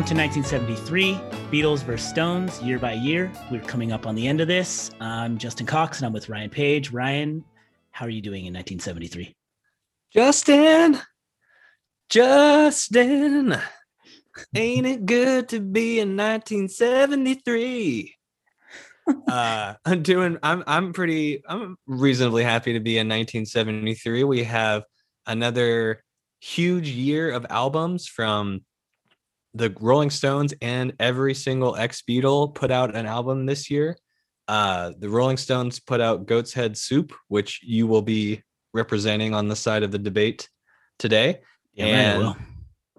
Welcome to 1973, Beatles vs. Stones, year by year. We're coming up on the end of this. I'm Justin Cox and I'm with Ryan Page. Ryan, how are you doing in 1973? Justin, Justin, ain't it good to be in 1973? uh, I'm doing. I'm. I'm pretty. I'm reasonably happy to be in 1973. We have another huge year of albums from the Rolling Stones and every single ex Beatle put out an album this year. Uh, the Rolling Stones put out Goat's Head Soup, which you will be representing on the side of the debate today. Yeah, and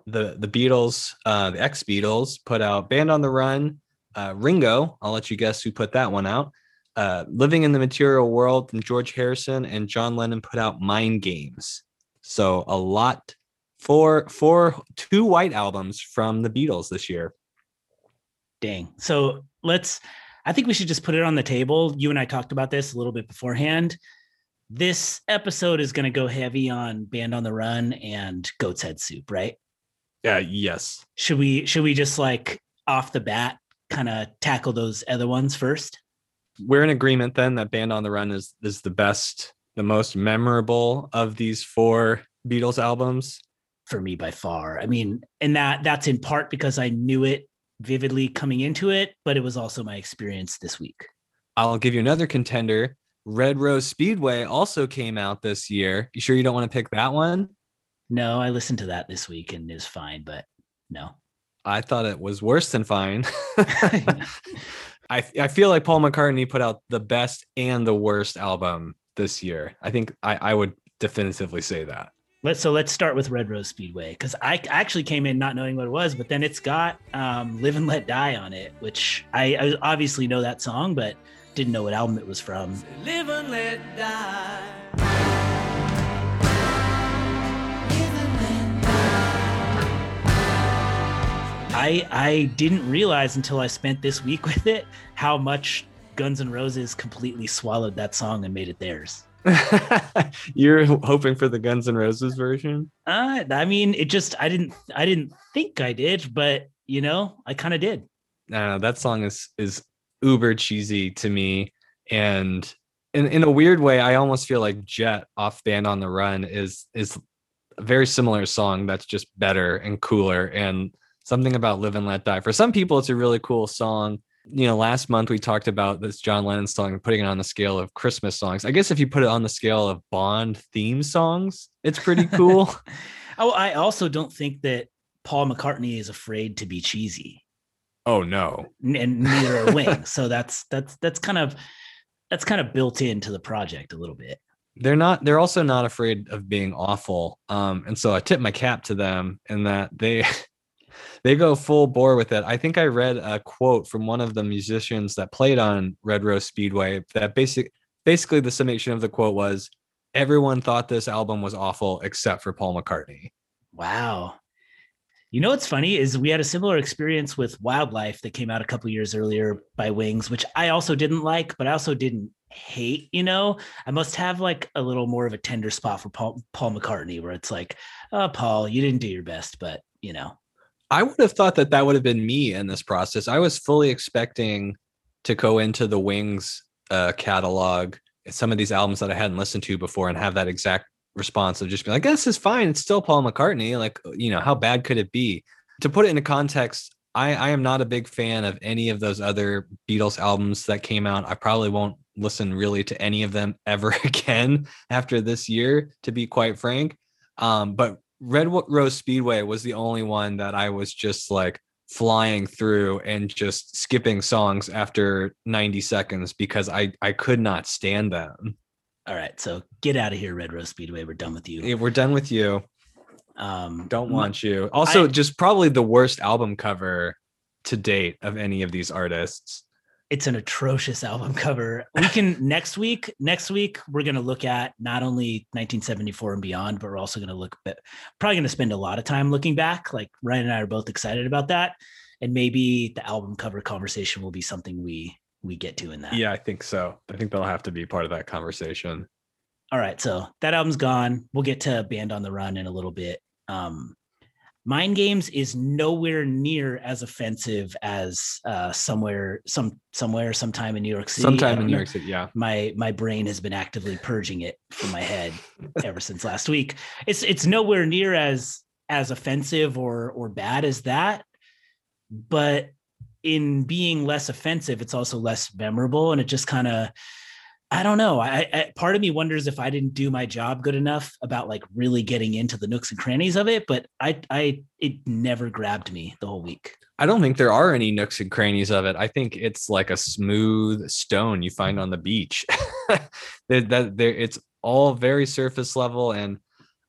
the the Beatles, uh, the ex Beatles, put out Band on the Run. Uh, Ringo, I'll let you guess who put that one out. Uh, Living in the Material World from George Harrison and John Lennon put out Mind Games. So a lot for for two white albums from the Beatles this year. Dang. So let's, I think we should just put it on the table. You and I talked about this a little bit beforehand. This episode is going to go heavy on Band on the Run and Goat's Head Soup, right? Yeah, yes. Should we, should we just like off the bat kind of tackle those other ones first? We're in agreement then that Band on the Run is is the best, the most memorable of these four Beatles albums. For me by far. I mean, and that that's in part because I knew it vividly coming into it, but it was also my experience this week. I'll give you another contender. Red Rose Speedway also came out this year. You sure you don't want to pick that one? No, I listened to that this week and is fine, but no. I thought it was worse than fine. I I feel like Paul McCartney put out the best and the worst album this year. I think I, I would definitively say that. Let's so let's start with Red Rose Speedway because I actually came in not knowing what it was, but then it's got um, "Live and Let Die" on it, which I, I obviously know that song, but didn't know what album it was from. Live and let die. I I didn't realize until I spent this week with it how much Guns N' Roses completely swallowed that song and made it theirs. You're hoping for the Guns N' Roses version? Uh, I mean, it just I didn't I didn't think I did, but you know, I kind of did. Uh, that song is is uber cheesy to me, and in in a weird way, I almost feel like Jet off Band on the Run is is a very similar song that's just better and cooler and something about Live and Let Die. For some people, it's a really cool song. You know, last month we talked about this John Lennon song and putting it on the scale of Christmas songs. I guess if you put it on the scale of Bond theme songs, it's pretty cool. Oh, I also don't think that Paul McCartney is afraid to be cheesy, oh no. And neither are Wings. so that's that's that's kind of that's kind of built into the project a little bit. they're not they're also not afraid of being awful um and so i tip my cap to them in that they they go full bore with it i think i read a quote from one of the musicians that played on red rose speedway that basic basically the summation of the quote was everyone thought this album was awful except for paul mccartney Wow. You know what's funny is we had a similar experience with Wild Life that came out a couple years earlier by Wings, which I also didn't like, but I also didn't hate. You know, I must have like a little more of a tender spot for Paul, Paul McCartney, where it's like, oh, Paul, you didn't do your best, but you know, I would have thought that that would have been me in this process. I was fully expecting to go into the Wings uh, catalog, some of these albums that I hadn't listened to before, and have that exact response of just being like, "This is fine. It's still Paul McCartney. Like, you know, how bad could it be?" To put it into context, I, I am not a big fan of any of those other Beatles albums that came out. I probably won't listen really to any of them ever again after this year, to be quite frank. Um, but Red Rose Speedway was the only one that I was just like flying through and just skipping songs after 90 seconds because I I could not stand them. all right. So get out of here, Red Rose Speedway. We're done with you. Yeah, We're done with you. Um, Don't want you. Also, I- just probably the worst album cover to date of any of these artists. It's an atrocious album cover. We can next week. Next week we're going to look at not only 1974 and beyond, but we're also going to look. At, probably going to spend a lot of time looking back. Like Ryan and I are both excited about that, and maybe the album cover conversation will be something we we get to in that. Yeah, I think so. I think they'll have to be part of that conversation. All right, so that album's gone. We'll get to Band on the Run in a little bit. Um, Mind Games is nowhere near as offensive as uh, somewhere, some somewhere, sometime in New York City. Sometime in New. York City, yeah. My my brain has been actively purging it from my head ever since last week. It's it's nowhere near as as offensive or or bad as that, but in being less offensive, it's also less memorable, and it just kind of I don't know. I, I part of me wonders if I didn't do my job good enough about like really getting into the nooks and crannies of it, but I I it never grabbed me the whole week. I don't think there are any nooks and crannies of it. I think it's like a smooth stone you find on the beach. that, that there, it's all very surface level, and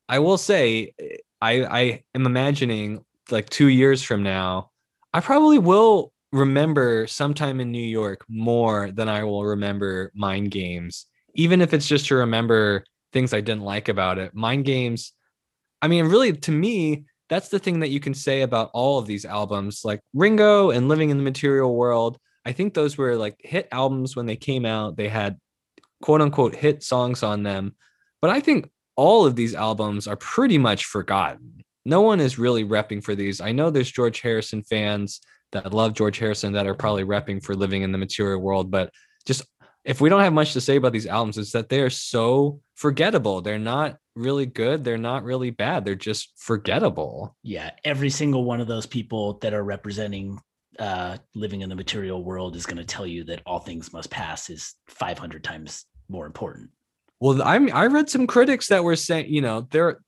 I will say, eh, I I am imagining like two years from now, I probably will remember sometime in New York more than I will remember mind games, even if it's just to remember things I didn't like about it. Mind games, I mean, really, to me, that's the thing that you can say about all of these albums, like Ringo and Living in the Material World. I think those were like hit albums when they came out. They had quote unquote hit songs on them. But I think all of these albums are pretty much forgotten. No one is really repping for these. I know there's George Harrison fans that love George Harrison that are probably repping for Living in the Material World, but just if we don't have much to say about these albums, it's that they are so forgettable. They're not really good. They're not really bad. They're just forgettable. Yeah, every single one of those people that are representing uh living in the material world is going to tell you that all things must pass is 500 times more important. Well, I I read some critics that were saying, you know, there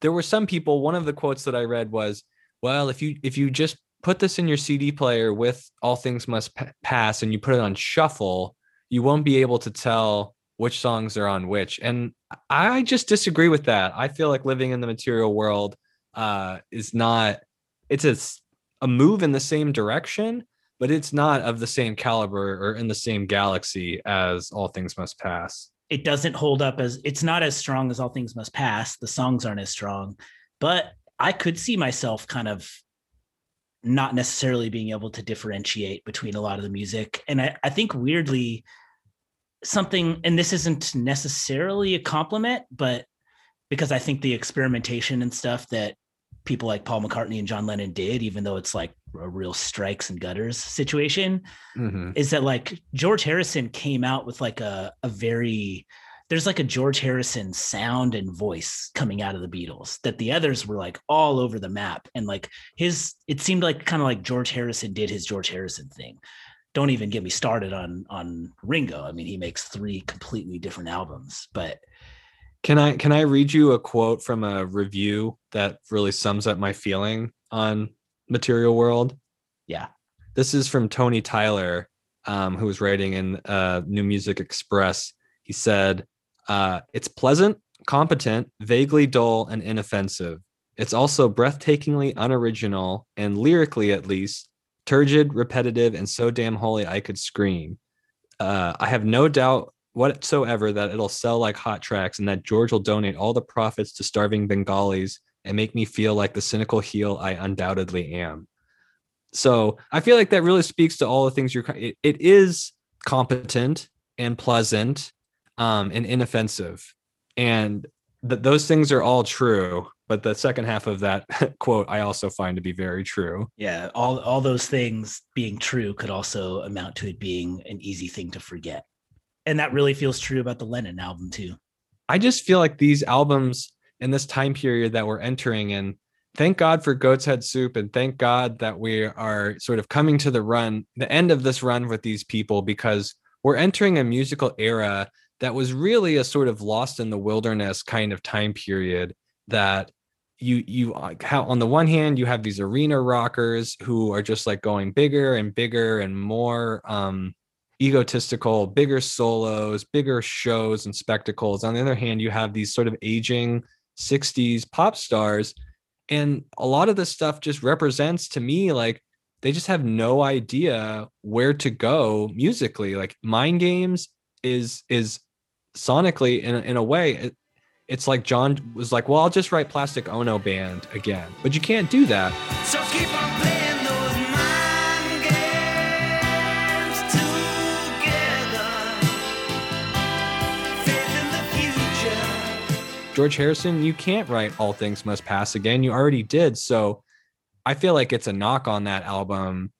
there were some people. One of the quotes that I read was, "Well, if you if you just put this in your CD player with All Things Must Pa- Pass and you put it on shuffle, you won't be able to tell which songs are on which." And I just disagree with that. I feel like living in the material world uh, is not. It's a move in the same direction, but it's not of the same caliber or in the same galaxy as All Things Must Pass. It doesn't hold up as it's not as strong as all things must pass. The songs aren't as strong, but I could see myself kind of not necessarily being able to differentiate between a lot of the music. And I, I think weirdly, something, and this isn't necessarily a compliment, but because I think the experimentation and stuff that people like Paul McCartney and John Lennon did, even though it's like a real strikes and gutters situation, Mhm. is that like George Harrison came out with like a a very there's like a George Harrison sound and voice coming out of the Beatles that the others were like all over the map and like his it seemed like kind of like George Harrison did his George Harrison thing. Don't even get me started on on Ringo. I mean, he makes three completely different albums, but Can I can I read you a quote from a review that really sums up my feeling on Material World? yeah, This is from Tony Tyler, um, who was writing in uh, New Music Express. He said, uh, "It's pleasant, competent, vaguely dull, and inoffensive. It's also breathtakingly unoriginal and lyrically, at least, turgid, repetitive, and so damn holy I could scream. Uh, I have no doubt whatsoever that it'll sell like hot tracks and that George will donate all the profits to starving Bengalis and make me feel like the cynical heel I undoubtedly am. So I feel like that really speaks to all the things you're. It, it is competent and pleasant, um, and inoffensive, and th- those things are all true. But the second half of that quote, I also find to be very true. yeah, all all those things being true could also amount to it being an easy thing to forget. And that really feels true about the Lennon album too. I just feel like these albums in this time period that we're entering in, thank God for Goat's Head Soup and thank God that we are sort of coming to the run, the end of this run with these people because we're entering a musical era that was really a sort of lost in the wilderness kind of time period that you you uh, how on the one hand you have these arena rockers who are just like going bigger and bigger and more um egotistical, bigger solos, bigger shows and spectacles. On the other hand, you have these sort of aging 60s pop stars. And a lot of this stuff just represents to me like they just have no idea where to go musically. Like Mind Games is is sonically in, a- in a way it, it's like John was like, well, I'll just write Plastic Ono Band again. But you can't do that. So keep on playing those mind games together. Faith in the future. George Harrison, you can't write All Things Must Pass again. You already did. So I feel like it's a knock on that album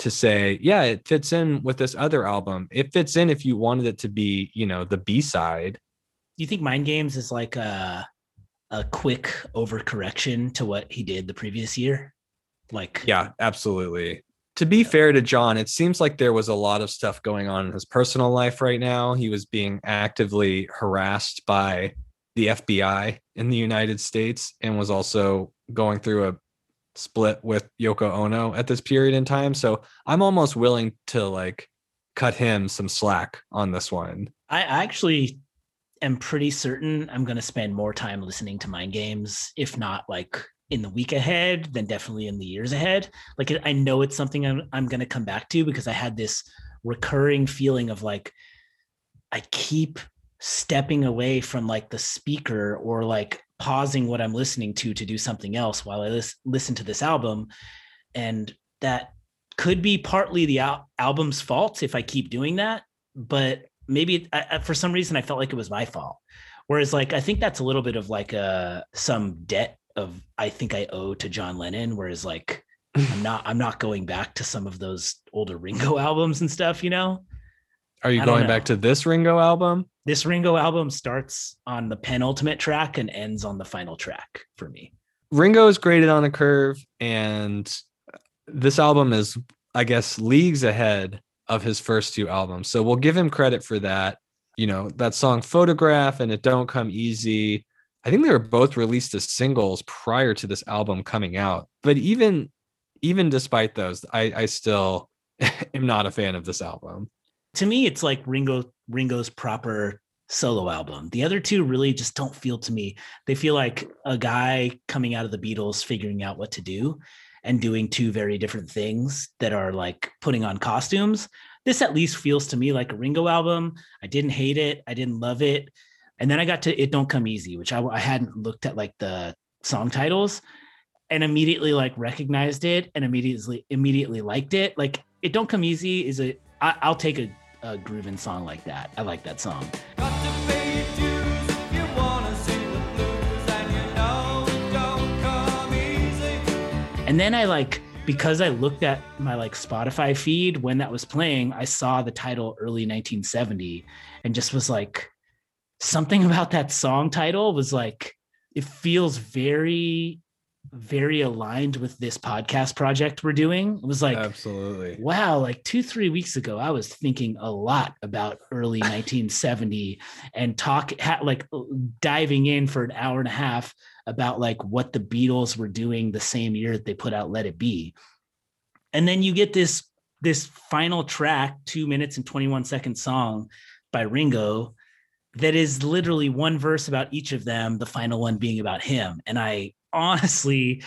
to say, yeah, it fits in with this other album. It fits in if you wanted it to be, you know, the B side. Do you think Mind Games is like a a quick overcorrection to what he did the previous year? Like, Yeah, absolutely. To be fair to John, it seems like there was a lot of stuff going on in his personal life right now. He was being actively harassed by the FBI in the United States and was also going through a split with Yoko Ono at this period in time. So I'm almost willing to like cut him some slack on this one. I actually am pretty certain I'm going to spend more time listening to Mind Games, if not like in the week ahead, then definitely in the years ahead. Like I know it's something I'm I'm going to come back to because I had this recurring feeling of like I keep stepping away from like the speaker or like pausing what I'm listening to to do something else while I lis- listen to this album, and that could be partly the al- album's fault if I keep doing that, but maybe I, for some reason I felt like it was my fault. Whereas like I think that's a little bit of like a some debt of I think I owe to John Lennon. Whereas like I'm not I'm not going back to some of those older Ringo albums and stuff. You know, Are you going back to this Ringo album? This Ringo album starts on the penultimate track and ends on the final track for me. Ringo is graded on a curve, and this album is, I guess, leagues ahead of his first two albums. So we'll give him credit for that. You know, that song Photograph and It Don't Come Easy. I think they were both released as singles prior to this album coming out. But even even despite those, I, I still am not a fan of this album. To me, it's like Ringo Ringo's proper solo album. The other two really just don't feel to me. They feel like a guy coming out of the Beatles figuring out what to do and doing two very different things that are like putting on costumes. This at least feels to me like a Ringo album. I didn't hate it. I didn't love it. And then I got to It Don't Come Easy, which I, I hadn't looked at like the song titles and immediately like recognized it and immediately immediately liked it. Like It Don't Come Easy is a I, I'll take a, a grooving song like that. I like that song. Got to pay your dues if you wanna sing the blues, and you know it don't come easy. And then I like because I looked at my like Spotify feed when that was playing, I saw the title early 1970 and just was like something about that song title was like it feels very very aligned with this podcast project we're doing. It was like Absolutely. wow, like two, three weeks ago, I was thinking a lot about early 1970 and talk, ha, like uh, diving in for an hour and a half about like what the Beatles were doing the same year that they put out Let It Be. And then you get this this final track, two minutes and 21 second song by Ringo that is literally one verse about each of them, the final one being about him. And I honestly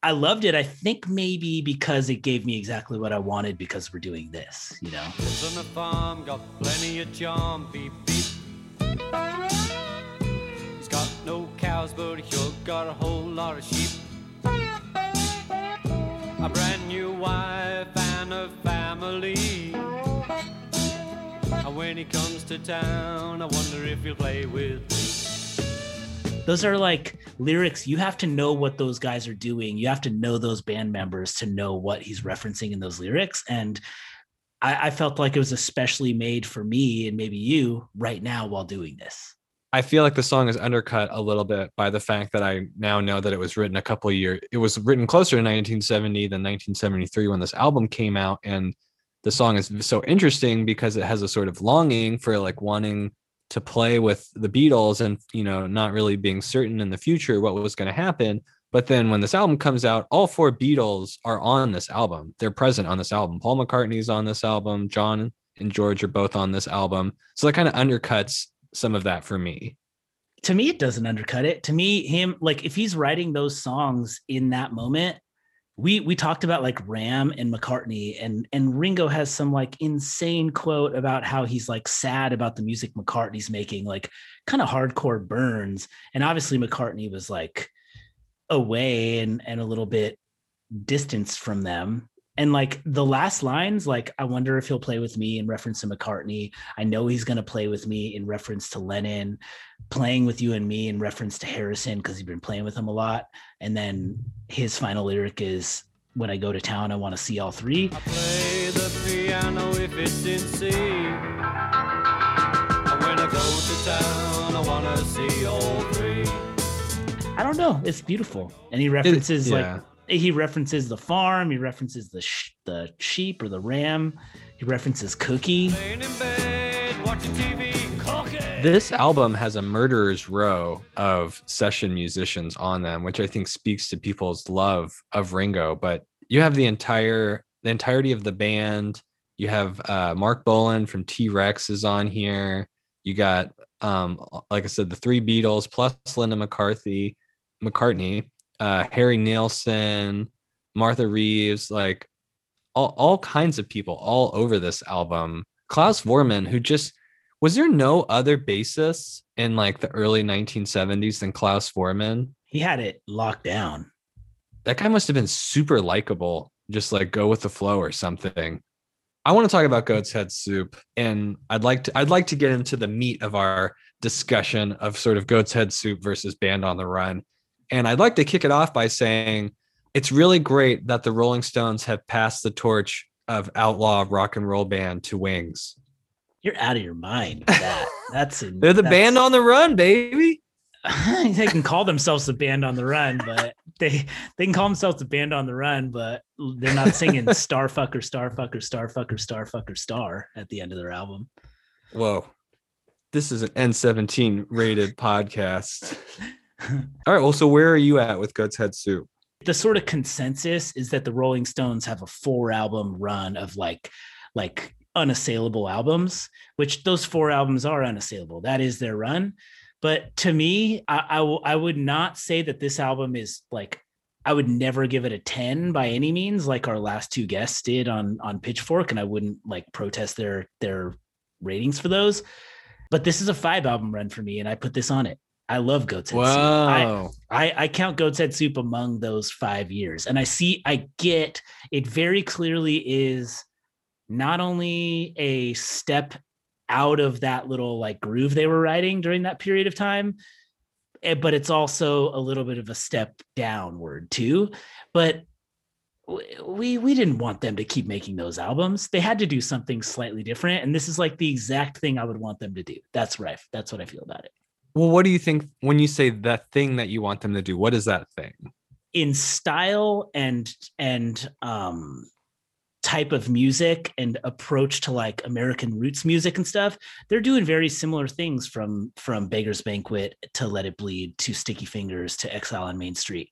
I loved it. I think maybe because it gave me exactly what I wanted because we're doing this, you know. Lives on farm, got plenty of charm, beep beep. He's got no cows, but he sure got a whole lot of sheep. A brand new wife and a family. And when he comes to town, I wonder if he'll play with me. Those are like lyrics. You have to know what those guys are doing. You have to know those band members to know what he's referencing in those lyrics. And I, I felt like it was especially made for me and maybe you right now while doing this. I feel like the song is undercut a little bit by the fact that I now know that it was written a couple years. It was written closer to 1970 than 1973 when this album came out, and the song is so interesting because it has a sort of longing for like wanting to play with the Beatles and you know not really being certain in the future what was going to happen. But then when this album comes out, all four Beatles are on this album. They're present on this album. Paul McCartney's on this album. John and George are both on this album. So that kind of undercuts some of that for me. to me it doesn't undercut it to me him like if he's writing those songs in that moment we we talked about like ram and mccartney and and ringo has some like insane quote about how he's like sad about the music mccartney's making like kind of hardcore burns and obviously mccartney was like away and and a little bit distanced from them And like the last lines, like, I wonder if he'll play with me in reference to McCartney. I know he's going to play with me in reference to Lennon, playing with you and me in reference to Harrison because he's been playing with him a lot. And then his final lyric is, when I go to town, I want to see all three. I play the piano if it's in C. When I go to town, I wanna see all three. I don't know. It's beautiful. And he references yeah. like he references the farm, he references the sh- the sheep or the ram, he references Cookie. This album has a murderer's row of session musicians on them, which I think speaks to people's love of Ringo. But you have the entire the entirety of the band. You have uh, Marc Bolan from T Rex is on here. You got, um, like I said, the three Beatles plus Linda McCarthy, McCartney, uh, Harry Nilsson, Martha Reeves, like all, all kinds of people all over this album. Klaus Voormann, who just was there no other bassist in like the early 1970s than Klaus Voormann? He had it locked down. That guy must have been super likable, just like go with the flow or something. I want to talk about Goat's Head Soup, and I'd like to I'd like to get into the meat of our discussion of sort of Goat's Head Soup versus Band on the Run. And I'd like to kick it off by saying it's really great that the Rolling Stones have passed the torch of outlaw rock and roll band to Wings. You're out of your mind. That that's in, They're the that's- band on the run, baby. they can call themselves the band on the run, but they they can call themselves the band on the run, but they're not singing Starfucker, Starfucker, Starfucker, Starfucker, Star at the end of their album. Whoa. This is an N17 rated podcast. All right. Well, so where are you at with Goat's Head Soup? the sort of consensus is that the Rolling Stones have a four album run of like like unassailable albums, which those four albums are unassailable. That is their run. But to me, I, I, w- I would not say that this album is like I would never give it a 10 by any means, like our last two guests did on on Pitchfork, and I wouldn't like protest their their ratings for those. But this is a five album run for me, and I put this on it. I love Goat's Head Soup. I, Wow. I, I count Goat's Head Soup among those five years. And I see, I get it very clearly is not only a step out of that little like groove they were riding during that period of time, eh, but it's also a little bit of a step downward too. But we we didn't want them to keep making those albums. They had to do something slightly different, and this is like the exact thing I would want them to do. That's right. That's what I feel about it. Well, what do you think when you say the thing that you want them to do? What is that thing? in style and and um type of music and approach to like American roots music and stuff, they're doing very similar things from from Beggar's Banquet to Let It Bleed to Sticky Fingers to Exile on Main Street.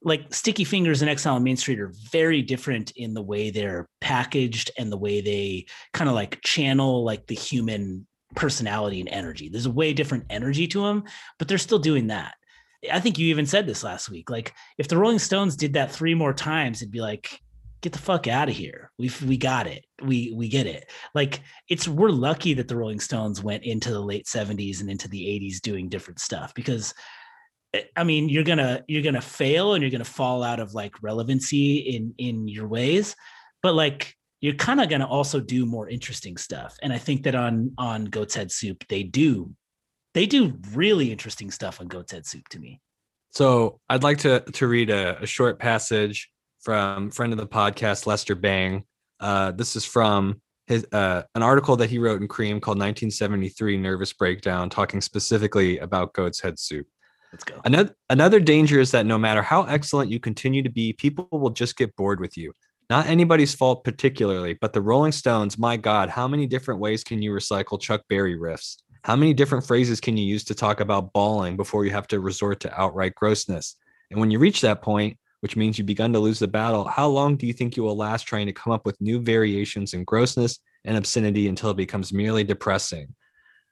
Like Sticky Fingers and Exile on Main Street are very different in the way they're packaged and the way they kind of like channel like the human personality and energy. There's a way different energy to them, but they're still doing that. I think you even said this last week. Like if the Rolling Stones did that three more times, it'd be like, get the fuck out of here. We we got it. We we get it. Like it's we're lucky that the Rolling Stones went into the late 70s and into the 80s doing different stuff because eh, I mean you're gonna you're gonna fail and you're gonna fall out of like relevancy in in your ways, but like you're kind of gonna also do more interesting stuff. And I think that on on Goat's Head Soup they do they do really interesting stuff on Goat's Head Soup to me. So I'd like to to read a, a short passage from friend of the podcast Lester Bang. Uh, this is from his uh, an article that he wrote in Creem called 1973 Nervous Breakdown, talking specifically about Goat's Head Soup. Let's go. Another another danger is that no matter how excellent you continue to be, people will just get bored with you. Not anybody's fault particularly, but the Rolling Stones, my God, how many different ways can you recycle Chuck Berry riffs? How many different phrases can you use to talk about balling before you have to resort to outright grossness? And when you reach that point, which means you've begun to lose the battle, how long do you think you will last trying to come up with new variations in grossness and obscenity until it becomes merely depressing?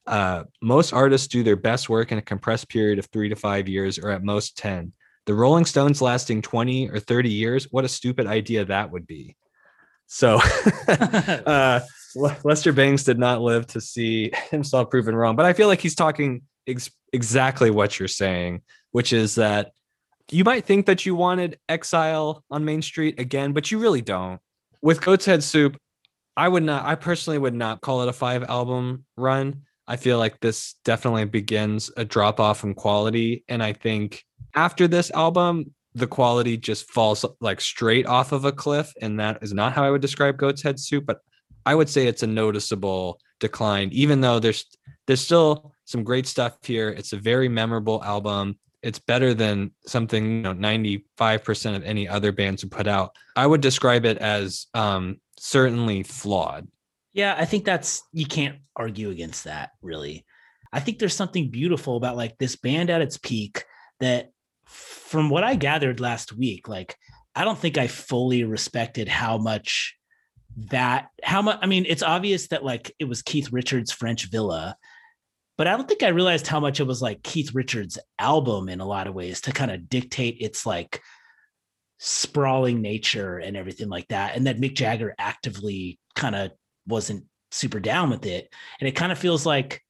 Uh, most artists do their best work in a compressed period of three to five years, or at most 10. The Rolling Stones lasting 20 or 30 years, what a stupid idea that would be. So, uh, Lester Bangs did not live to see himself proven wrong, but I feel like he's talking ex- exactly what you're saying, which is that you might think that you wanted Exile on Main Street again, but you really don't. with Goat's Head Soup, I would not. I personally would not call it a five album run. I feel like this definitely begins a drop off in quality, and I think after this album, the quality just falls like straight off of a cliff, and that is not how I would describe Goat's Head Soup. But I would say it's a noticeable decline, even though there's there's still some great stuff here. It's a very memorable album. It's better than something you know 95% of any other bands who put out. I would describe it as um, certainly flawed. Yeah, I think that's you can't argue against that really. I think there's something beautiful about like this band at its peak that from what I gathered last week, like I don't think I fully respected how much that how much I mean, it's obvious that like it was Keith Richards' French Villa, but I don't think I realized how much it was like Keith Richards' album in a lot of ways to kind of dictate its like sprawling nature and everything like that. And that Mick Jagger actively kind of wasn't super down with it. And it kind of feels like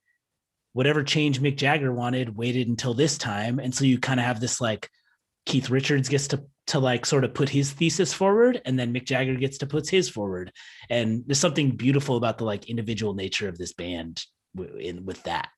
whatever change Mick Jagger wanted waited until this time. And so you kind of have this like Keith Richards gets to to like sort of put his thesis forward and then Mick Jagger gets to put his forward. And there's something beautiful about the like individual nature of this band in with that.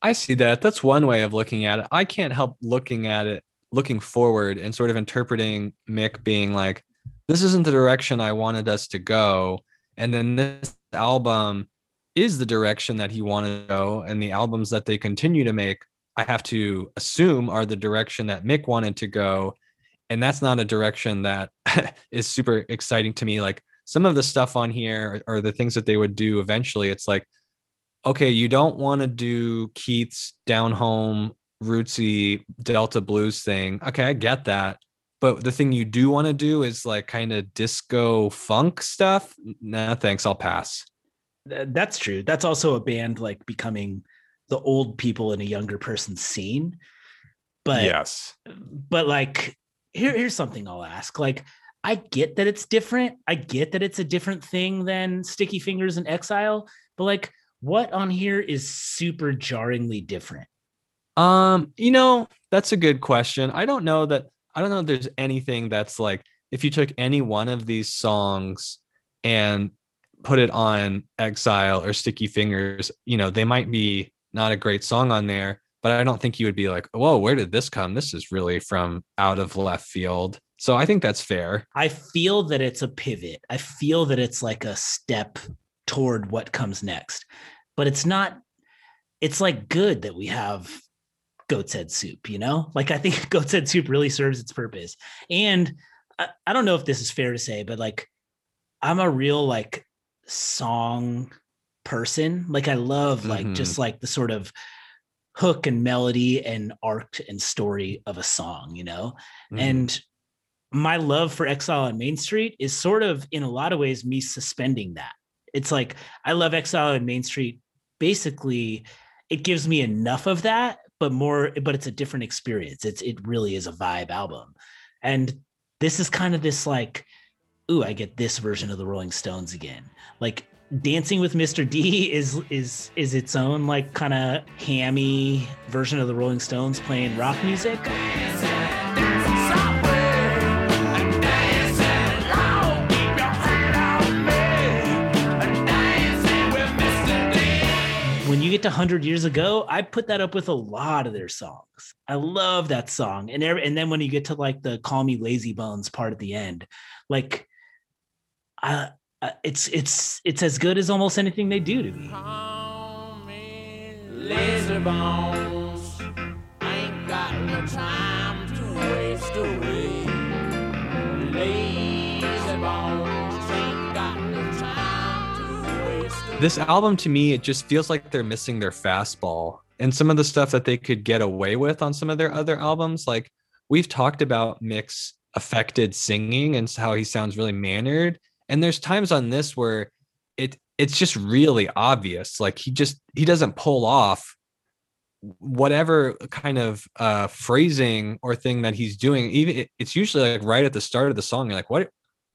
I see that. That's one way of looking at it. I can't help looking at it, looking forward and sort of interpreting Mick being like, this isn't the direction I wanted us to go. And then this album is the direction that he wanted to go. And the albums that they continue to make, I have to assume are the direction that Mick wanted to go. And that's not a direction that is super exciting to me. Like some of the stuff on here or the things that they would do eventually, it's like, okay, you don't want to do Keith's down home rootsy Delta blues thing. Okay, I get that. But the thing you do want to do is like kind of disco funk stuff. Nah, thanks. I'll pass. That's true. That's also a band like becoming the old people in a younger person's scene. But yes, but like here, here's something I'll ask. Like, I get that it's different. I get that it's a different thing than Sticky Fingers and Exile, but like what on here is super jarringly different? Um, you know, that's a good question. I don't know that I don't know if there's anything that's like if you took any one of these songs and put it on Exile or Sticky Fingers, you know, they might be not a great song on there, but I don't think you would be like, whoa, where did this come? This is really from out of left field. So I think that's fair. I feel that it's a pivot. I feel that it's like a step toward what comes next. But it's not, it's like good that we have goat's head soup, you know? Like I think goat's head soup really serves its purpose. And I, I don't know if this is fair to say, but like I'm a real like song person. Like I love like mm-hmm. just like the sort of hook and melody and arc and story of a song, you know? Mm. And my love for Exile on Main Street is sort of in a lot of ways me suspending that it's like I love Exile and Main Street. Basically, it gives me enough of that, but more, but it's a different experience. It's it really is a vibe album. And this is kind of this like, ooh, I get this version of the Rolling Stones again. Like Dancing with Mr. D is is is its own like kind of hammy version of the Rolling Stones playing rock music. You get to 100 years ago i put that up with a lot of their songs. I love that song. And every, and then when you get to like the call me lazy bones part at the end like I, it's it's it's as good as almost anything they do to me lazy bones. I ain't got no time this album to me it just feels like they're missing their fastball and some of the stuff that they could get away with on some of their other albums. Like we've talked about Mick's affected singing and how he sounds really mannered. And there's times on this where it it's just really obvious. Like he just he doesn't pull off whatever kind of uh phrasing or thing that he's doing. Even it's usually like right at the start of the song you're like what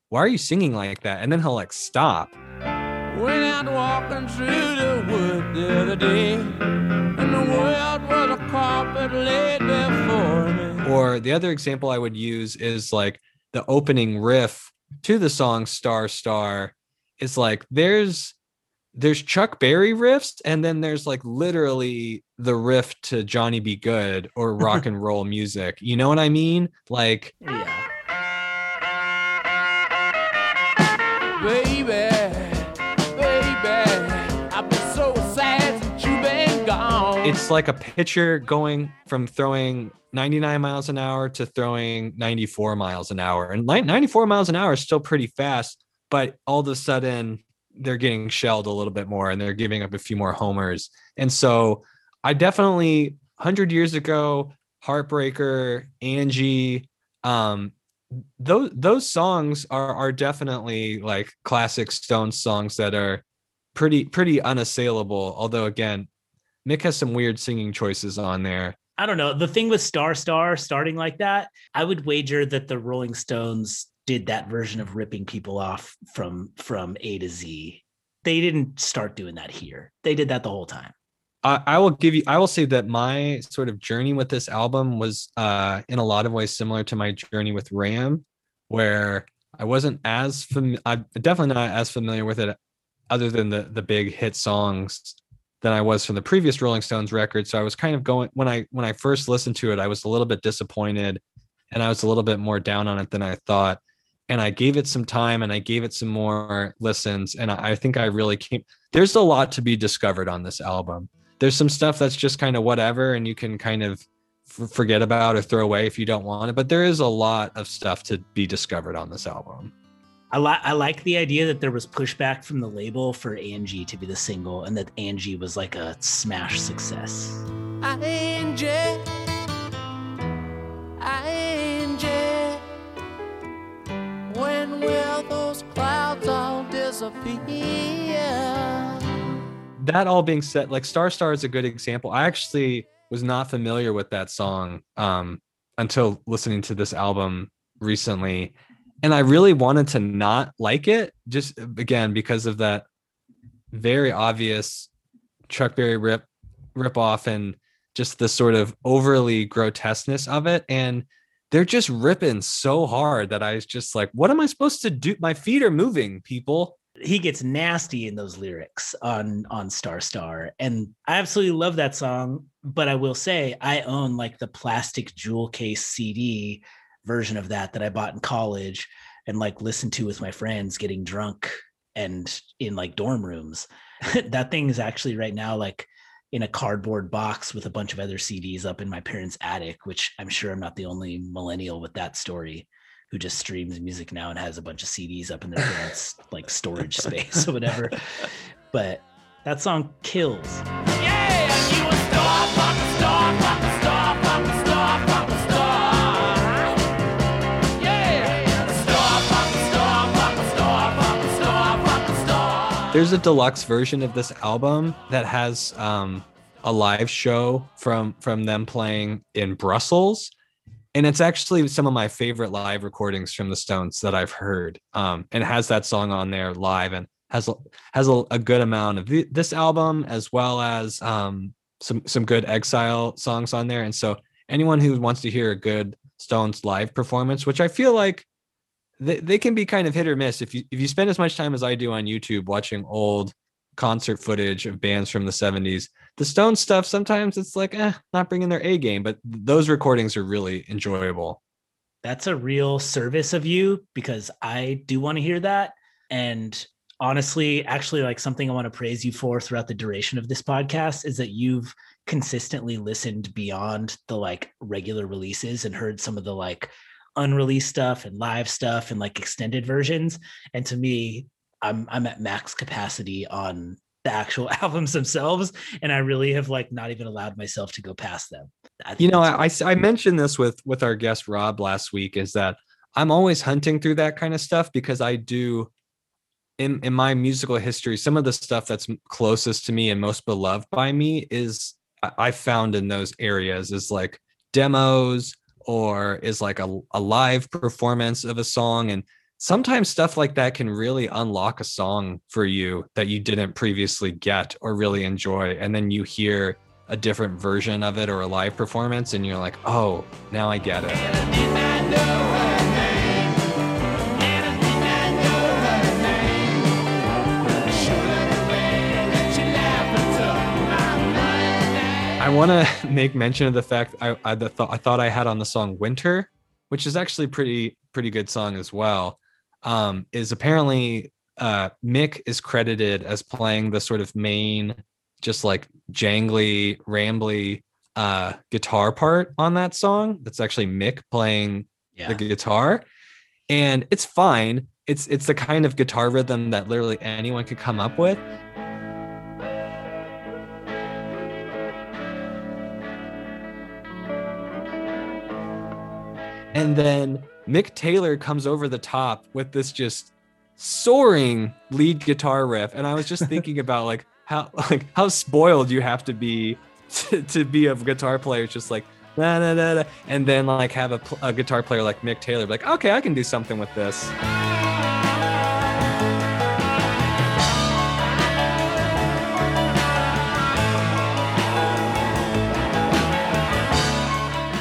why are you singing like that? And then he'll like stop Went out walking through the wood the other day, and the world was a carpet laid for me. Or the other example I would use is like the opening riff to the song Star Star It's like there's there's Chuck Berry riffs and then there's like literally the riff to Johnny B. Goode or rock and roll music. You know what I mean? Like Yeah. Baby, it's like a pitcher going from throwing 99 miles an hour to throwing 94 miles an hour. And 94 miles an hour is still pretty fast, but all of a sudden they're getting shelled a little bit more and they're giving up a few more homers. And so I definitely 100 years ago, Heartbreaker, Angie, um those those songs are are definitely like classic Stones songs that are pretty pretty unassailable. Although again, Mick has some weird singing choices on there. I don't know. The thing with Star Star starting like that, I would wager that the Rolling Stones did that version of ripping people off from from A to Z. They didn't start doing that here. They did that the whole time. I, I will give you I will say that my sort of journey with this album was uh in a lot of ways similar to my journey with Ram, where I wasn't as fam- I'm definitely not as familiar with it other than the the big hit songs than I was from the previous Rolling Stones record. So I was kind of going when I when I first listened to it, I was a little bit disappointed and I was a little bit more down on it than I thought. And I gave it some time and I gave it some more listens. And I, I think I really came there's a lot to be discovered on this album. There's some stuff that's just kind of whatever and you can kind of forget about or throw away if you don't want it. But there is a lot of stuff to be discovered on this album. I like I like the idea that there was pushback from the label for Angie to be the single and that Angie was like a smash success. Angie, Angie, when will those clouds all disappear? that all being said, like Star Star is a good example. I actually was not familiar with that song um, until listening to this album recently. And I really wanted to not like it, just uh, again, because of that very obvious Chuck Berry rip rip off and just the sort of overly grotesqueness of it. And they're just ripping so hard that I was just like, what am I supposed to do? My feet are moving, people. he gets nasty in those lyrics on on Star Star, and I absolutely love that song. But I will say, I own like the plastic jewel case CD version of that that I bought in college and like listened to with my friends getting drunk and in like dorm rooms. that thing is actually right now like in a cardboard box with a bunch of other CDs up in my parents' attic, which I'm sure I'm not the only millennial with that story who just streams music now and has a bunch of CDs up in their parents' like storage space or whatever. But that song kills. Yeah, There's a deluxe version of this album that has um, a live show from from them playing in Brussels, and it's actually some of my favorite live recordings from the Stones that I've heard. Um, and has that song on there live and has has a, a good amount of th- this album as well as um, some some good Exile songs on there. And so anyone who wants to hear a good Stones live performance, which I feel like they, they can be kind of hit or miss if you if you spend as much time as I do on YouTube watching old concert footage of bands from the 70s. The Stone stuff sometimes it's like eh, not bringing their A game, but those recordings are really enjoyable. That's a real service of you because I do want to hear that. And honestly, actually, like something I want to praise you for throughout the duration of this podcast is that you've consistently listened beyond the like regular releases and heard some of the like unreleased stuff and live stuff and like extended versions. And to me, I'm I'm at max capacity on the actual albums themselves, and I really have like not even allowed myself to go past them. You know, I, I I mentioned this with with our guest Rob last week is that I'm always hunting through that kind of stuff because I do in in my musical history some of the stuff that's closest to me and most beloved by me is I- I found in those areas is like demos or is like a, a live performance of a song and sometimes stuff like that can really unlock a song for you that you didn't previously get or really enjoy and then you hear a different version of it or a live performance and you're like oh now i get it want to make mention of the fact I I, the th- I thought I had on the song "Winter," which is actually pretty pretty good song as well. Um, is apparently uh, Mick is credited as playing the sort of main, just like jangly, rambly uh, guitar part on that song. That's actually Mick playing Yeah. the guitar, and it's fine. It's it's the kind of guitar rhythm that literally anyone could come up with. And then Mick Taylor comes over the top with this just soaring lead guitar riff. And I was just thinking about like how like how spoiled you have to be to, to be a guitar player, It's just like da, da, da, da, and then like have a, a guitar player like Mick Taylor, be like, okay, I can do something with this.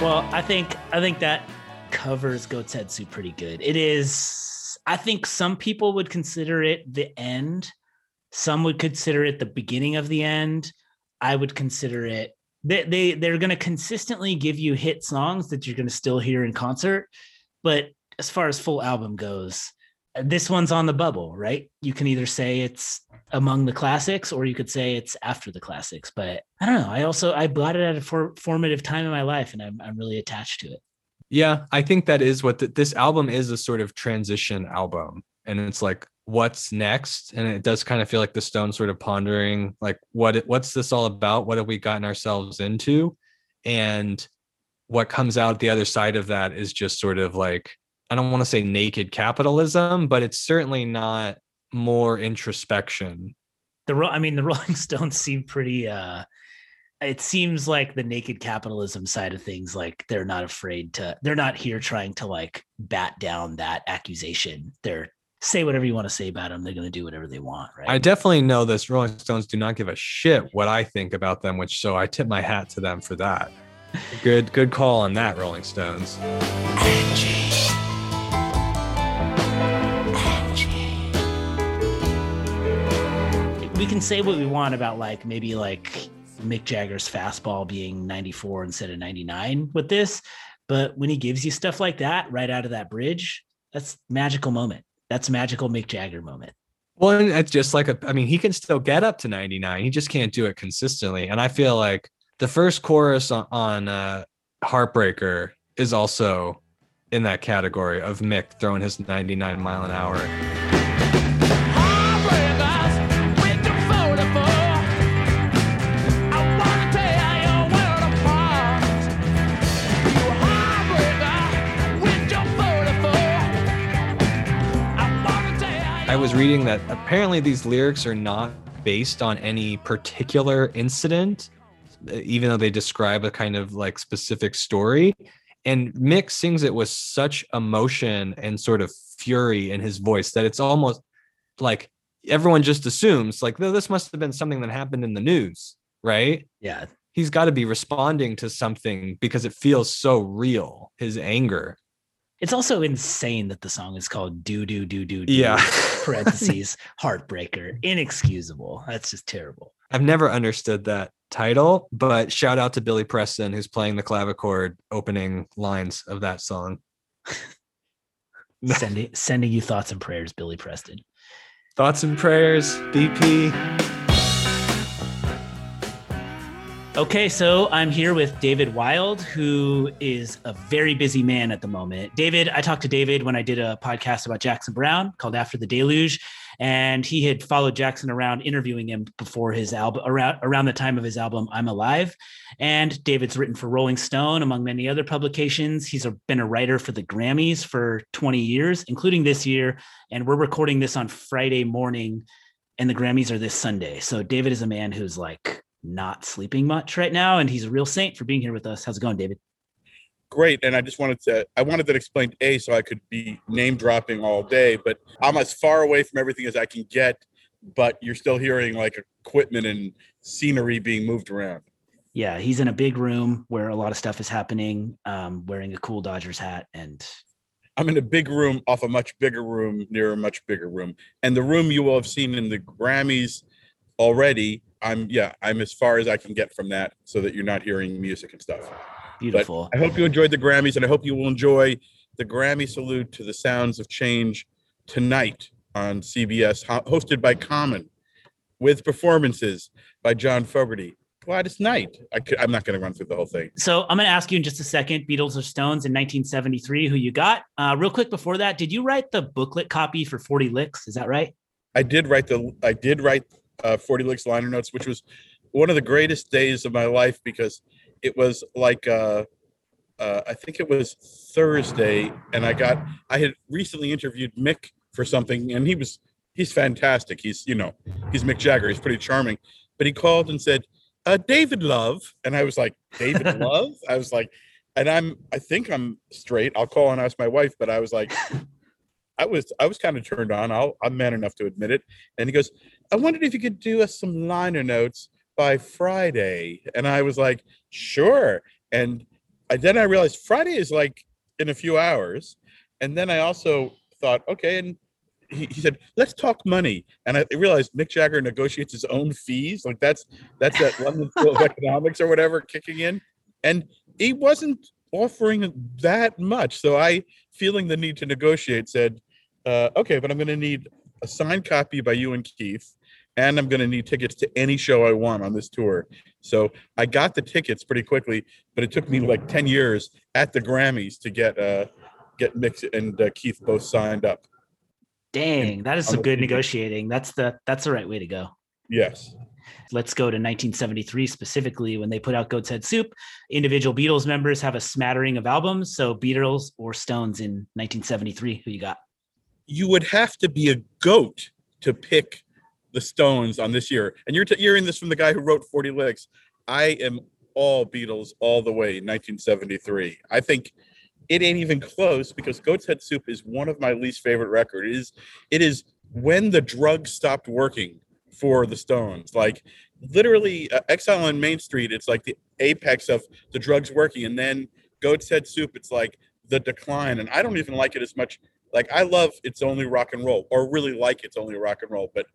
Well, I think I think that covers Soup pretty good. It is. I think some people would consider it the end. Some would consider it the beginning of the end. I would consider it. They they they're going to consistently give you hit songs that you're going to still hear in concert, but as far as full album goes, this one's on the bubble, right? You can either say it's among the classics or you could say it's after the classics. But I don't know. I also I bought it at a for, formative time in my life, and I'm I'm really attached to it. Yeah, I think that is what th- this album is a sort of transition album. And it's like, what's next? And it does kind of feel like the Stones sort of pondering, like, what what's this all about? What have we gotten ourselves into? And what comes out the other side of that is just sort of like, I don't want to say naked capitalism, but it's certainly not more introspection. The I mean, the Rolling Stones seem pretty. uh It seems like the naked capitalism side of things, like they're not afraid to. They're not here trying to like bat down that accusation. They're say whatever you want to say about them. They're going to do whatever they want, right? I definitely know this. Rolling Stones do not give a shit what I think about them, which so I tip my hat to them for that. Good, good call on that, Rolling Stones. we can say what we want about like maybe like Mick Jagger's fastball being 94 instead of 99 with this, but when he gives you stuff like that right out of that bridge, that's magical moment. That's magical Mick Jagger moment. Well, it's just like a, I mean, he can still get up to 99. He just can't do it consistently. And I feel like the first chorus on, on uh, Heartbreaker is also in that category of Mick throwing his 99 mile an hour. I was reading that apparently these lyrics are not based on any particular incident, even though they describe a kind of like specific story. And Mick sings it with such emotion and sort of fury in his voice that it's almost like everyone just assumes like this must have been something that happened in the news, right? Yeah. He's got to be responding to something because it feels so real, his anger. It's also insane that the song is called Do Do Do Do Do. Yeah. parentheses heartbreaker. Inexcusable. That's just terrible. I've never understood that title, but shout out to Billy Preston who's playing the clavichord opening lines of that song. Sending sending you thoughts and prayers, Billy Preston. Thoughts and prayers, BP. Okay, so I'm here with David Wild, who is a very busy man at the moment. David, I talked to David when I did a podcast about Jackson Browne called After the Deluge, and he had followed Jackson around interviewing him before his album around around the time of his album I'm Alive. And David's written for Rolling Stone among many other publications. He's a, been a writer for the Grammys for 20 years, including this year, and we're recording this on Friday morning and the Grammys are this Sunday. So David is a man who's like not sleeping much right now, and he's a real saint for being here with us. How's it going, David? great and i just wanted to i wanted that explained a so i could be name dropping all day but i'm as far away from everything as i can get but you're still hearing like equipment and scenery being moved around Yeah, he's in a big room where a lot of stuff is happening, um, wearing a cool Dodgers hat, and i'm in a big room off a much bigger room near a much bigger room and the room you will have seen in the grammys already I'm yeah, I'm as far as I can get from that so that you're not hearing music and stuff. Beautiful. I hope you enjoyed the Grammys and I hope you will enjoy the Grammy salute to the sounds of change tonight on CBS, hosted by Common, with performances by John Fogerty. Gladys Knight. I could, I'm not going to run through the whole thing. So I'm going to ask you in just a second, Beatles or Stones in 1973, who you got. Uh, real quick before that, did you write the booklet copy for 40 Licks? Is that right? I did write the I did write uh, 40 licks liner notes, which was one of the greatest days of my life because it was like uh, uh, I think it was Thursday, and I got I had recently interviewed Mick for something, and he was he's fantastic. He's you know he's Mick Jagger. He's pretty charming, but he called and said uh, David Love, and I was like David Love. I was like, and I'm I think I'm straight. I'll call and ask my wife, but I was like. I was I was kind of turned on. I'll, I'm man enough to admit it. And he goes, I wondered if you could do us some liner notes by Friday. And I was like, sure. And I, then I realized Friday is like in a few hours. And then I also thought, okay. And he, he said, let's talk money. And I realized Mick Jagger negotiates his own fees. Like that's that's that London School of Economics or whatever kicking in. And he wasn't offering that much. So I, feeling the need to negotiate, said, uh, okay, but I'm going to need a signed copy by you and Keith, and I'm going to need tickets to any show I want on this tour. So I got the tickets pretty quickly, but it took me like 10 years at the Grammys to get uh, get Mick and uh, Keith both signed up. Dang, that is some good negotiating. That's the that's the right way to go. Yes. Let's go to 1973 specifically when they put out Goat's Head Soup. Individual Beatles members have a smattering of albums. So Beatles or Stones in 1973. Who you got? You would have to be a goat to pick the Stones on this year. And you're t- hearing this from the guy who wrote 40 Licks. I am all Beatles all the way 1973. I think it ain't even close because Goat's Head Soup is one of my least favorite records. It is it is when the drugs stopped working for the Stones. Like literally uh, Exile on Main Street, it's like the apex of the drugs working and then Goat's Head Soup it's like the decline and I don't even like it as much like I love It's Only Rock and Roll or really like It's Only Rock and Roll, but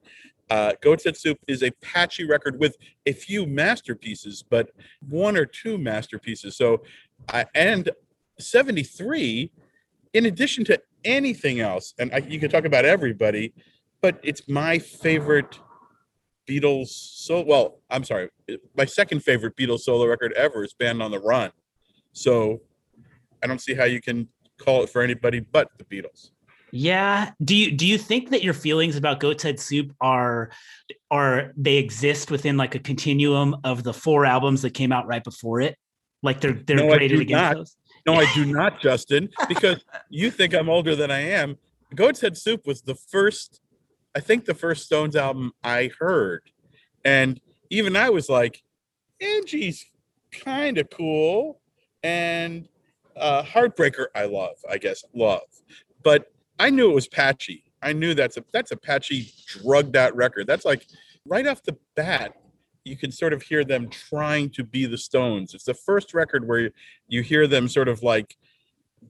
uh, Goat's Head Soup is a patchy record with a few masterpieces, but one or two masterpieces. So, I and 73, in addition to anything else, and I, you can talk about everybody, but it's my favorite Beatles. So, well, I'm sorry, my second favorite Beatles solo record ever is Band on the Run. So, I don't see how you can call it for anybody but the Beatles. Yeah. Do you do you think that your feelings about Goat's Head Soup are are they exist within like a continuum of the four albums that came out right before it? Like they're they're No, graded against not. those? No, I do not, Justin, because you think I'm older than I am. Goat's Head Soup was the first, I think the first Stones album I heard. And even I was like, Angie's kind of cool. And uh, Heartbreaker, I love, I guess, love. But I knew it was patchy. I knew that's a that's a patchy, drugged out record. That's like right off the bat, you can sort of hear them trying to be the Stones. It's the first record where you hear them sort of like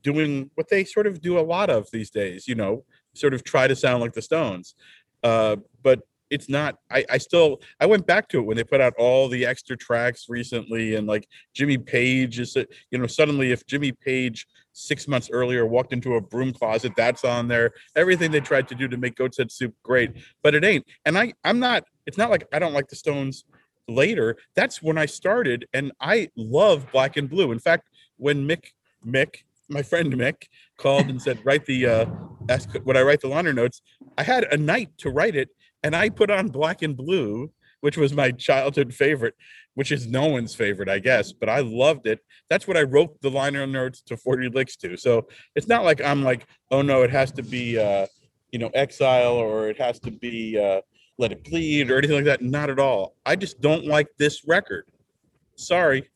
doing what they sort of do a lot of these days, you know, sort of try to sound like the Stones. Uh, but it's not, I, I still, I went back to it when they put out all the extra tracks recently and like Jimmy Page is, you know, suddenly if Jimmy Page six months earlier walked into a broom closet, that's on there. Everything they tried to do to make Goat's Head Soup great, but it ain't. And I, I'm not, it's not like I don't like the Stones later. That's when I started and I love black and blue. In fact, when Mick, Mick, my friend Mick called and said, write the, uh, ask, would I write the liner notes? I had a night to write it and I put on black and blue, which was my childhood favorite, which is no one's favorite, I guess, but I loved it. That's what I wrote the liner notes to 40 licks to. So it's not like I'm like, oh no, it has to be, uh, you know, exile or it has to be, uh, let it bleed or anything like that. Not at all. I just don't like this record. Sorry.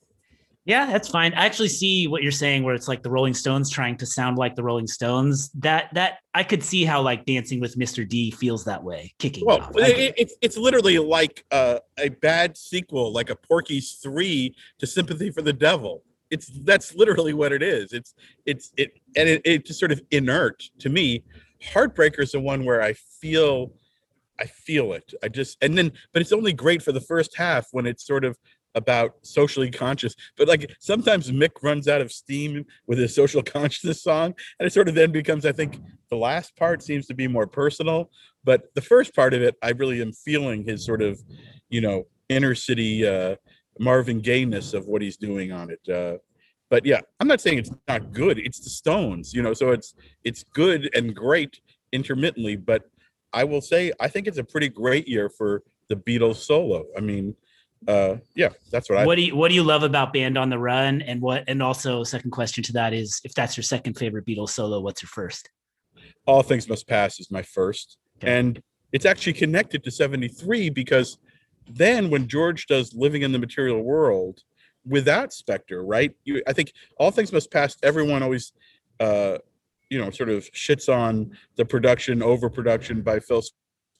Yeah, that's fine. I actually see what you're saying, where it's like the Rolling Stones trying to sound like the Rolling Stones. That that I could see how like Dancing with Mr. D feels that way, kicking. Well, off. It, it's it's literally like uh, a bad sequel, like a Porky's three to Sympathy for the Devil. It's that's literally what it is. It's it's it and it, it just sort of inert to me. Heartbreaker is the one where I feel I feel it. I just and then but it's only great for the first half when it's sort of about socially conscious. But like sometimes Mick runs out of steam with his social consciousness song, and it sort of then becomes, I think, the last part seems to be more personal. But the first part of it, I really am feeling his sort of, you know, inner city uh Marvin Gayness of what he's doing on it. Uh but yeah, I'm not saying it's not good. It's the Stones, you know, so it's it's good and great intermittently, but I will say I think it's a pretty great year for the Beatles solo. I mean, uh yeah, that's what I What do you what do you love about Band on the Run? And what and also second question to that is if that's your second favorite Beatles solo, what's your first? All Things Must Pass is my first. Okay. And it's actually connected to 73 because then when George does Living in the Material World without Spector, right? You, I think All Things Must Pass, everyone always, uh, you know, sort of shits on the production, overproduction by Phil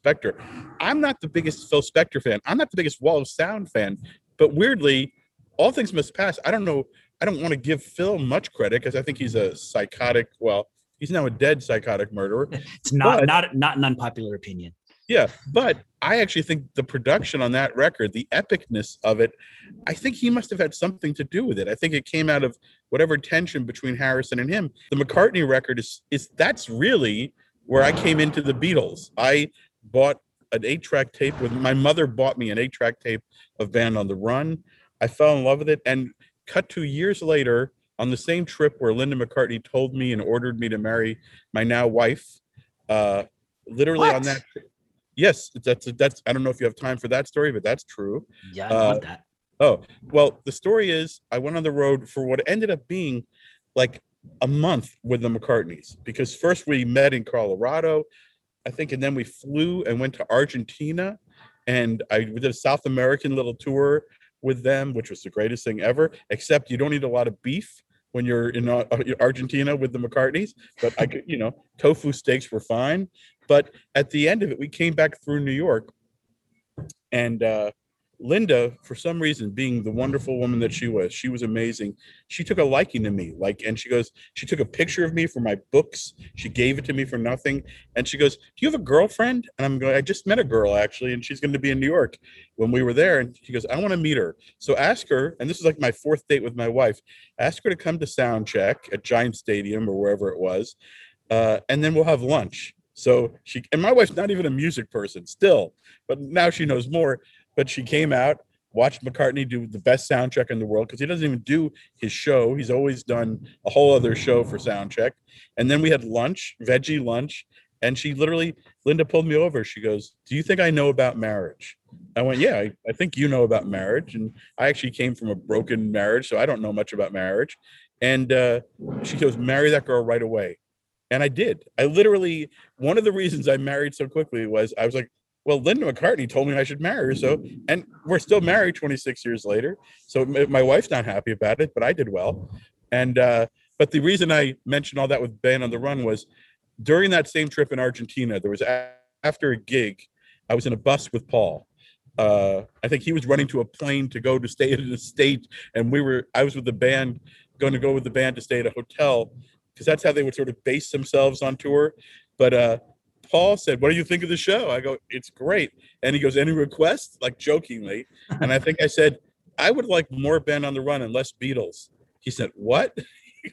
Spector. I'm not the biggest Phil Spector fan. I'm not the biggest Wall of Sound fan. But weirdly, All Things Must Pass, I don't know. I don't want to give Phil much credit because I think he's a psychotic, well, he's now a dead psychotic murderer. It's not But- not not an unpopular opinion. Yeah, but I actually think the production on that record, the epicness of it, I think he must have had something to do with it. I think it came out of whatever tension between Harrison and him. The McCartney record is is that's really where I came into the Beatles. I bought an eight-track tape with my mother bought me an eight-track tape of Band on the Run. I fell in love with it and cut to years later on the same trip where Linda McCartney told me and ordered me to marry my now wife. Uh literally on What? that Yes, that's that's. I don't know if you have time for that story, but that's true. Yeah, I Uh, love that. Oh well, the story is I went on the road for what ended up being like a month with the McCartneys because first we met in Colorado, I think, and then we flew and went to Argentina, and I did a South American little tour with them, which was the greatest thing ever. Except you don't eat a lot of beef when you're in uh, Argentina with the McCartneys, but I could, you know, tofu steaks were fine. But at the end of it, we came back through New York, and uh, Linda, for some reason, being the wonderful woman that she was, she was amazing. She took a liking to me, like, and she goes, she took a picture of me for my books. She gave it to me for nothing, and she goes, "Do you have a girlfriend?" And I'm going, "I just met a girl actually, and she's going to be in New York when we were there." And she goes, "I want to meet her." So ask her, and this is like my fourth date with my wife. Ask her to come to sound check at Giant Stadium or wherever it was, uh, and then we'll have lunch. So she and my wife's not even a music person still, but now she knows more but she came out watched mccartney do the best sound check in the world because he doesn't even do his show. He's always done a whole other show for sound check. And then we had lunch veggie lunch and she literally linda pulled me over. She goes do you think i know about marriage? I went yeah i, I think you know about marriage. And i actually came from a broken marriage so i don't know much about marriage. And uh, she goes marry that girl right away. And i did. I literally one of the reasons i married so quickly was i was like well, Linda McCartney told me I should marry her. So, and we're still married 26 years later. So my wife's not happy about it, but I did well. And, uh, but the reason I mentioned all that with Band on the Run was during that same trip in Argentina, there was a- after a gig, I was in a bus with Paul. Uh, I think he was running to a plane to go to stay at an estate, and we were. I was with the band, going to go with the band to stay at a hotel, because that's how they would sort of base themselves on tour. But uh, Paul said, "What do you think of the show?" I go, "It's great." And he goes, "Any requests?" Like jokingly, and I think I said, "I would like more Band on the Run and less Beatles." He said, "What?"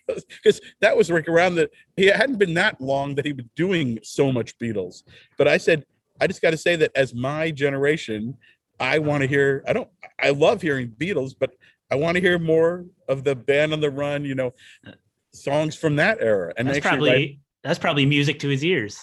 Because that was like around the. He hadn't been that long that he was doing so much Beatles. But I said, I just got to say that as my generation, I want to hear. I don't. I love hearing Beatles, but I want to hear more of the Band on the Run. You know, songs from that era. And That's actually probably write- that's probably music to his ears.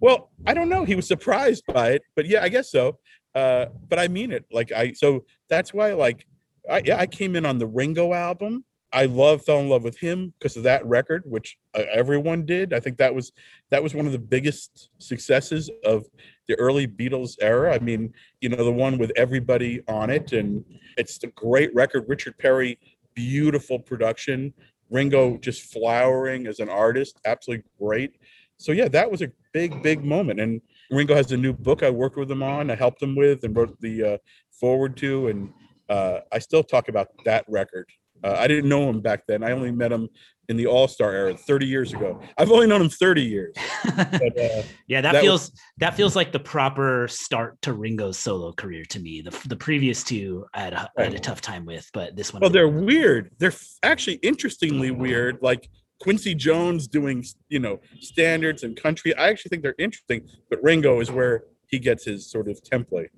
Well, I don't know. He was surprised by it, but yeah, I guess so. Uh, but I mean it. Like I, so that's why, like, I yeah, I came in on the Ringo album. I love, fell in love with him because of that record, which uh, everyone did. I think that was that was one of the biggest successes of the early Beatles era. I mean, you know, the one with everybody on it, and it's a great record. Richard Perry, beautiful production. Ringo just flowering as an artist, absolutely great so yeah, that was a big, big moment. And Ringo has a new book I worked with him on, I helped him with, and wrote the uh, forward to, and uh, I still talk about that record Uh, I didn't know him back then. I only met him in the All Star era, 30 years ago. I've only known him 30 years. But, uh, yeah, that, that feels that feels like the proper start to Ringo's solo career to me. The the previous two I had a, I had a tough time with, but this one. well, they're weird. They're actually interestingly weird. Like Quincy Jones doing, you know, standards and country. I actually think they're interesting, but Ringo is where he gets his sort of template.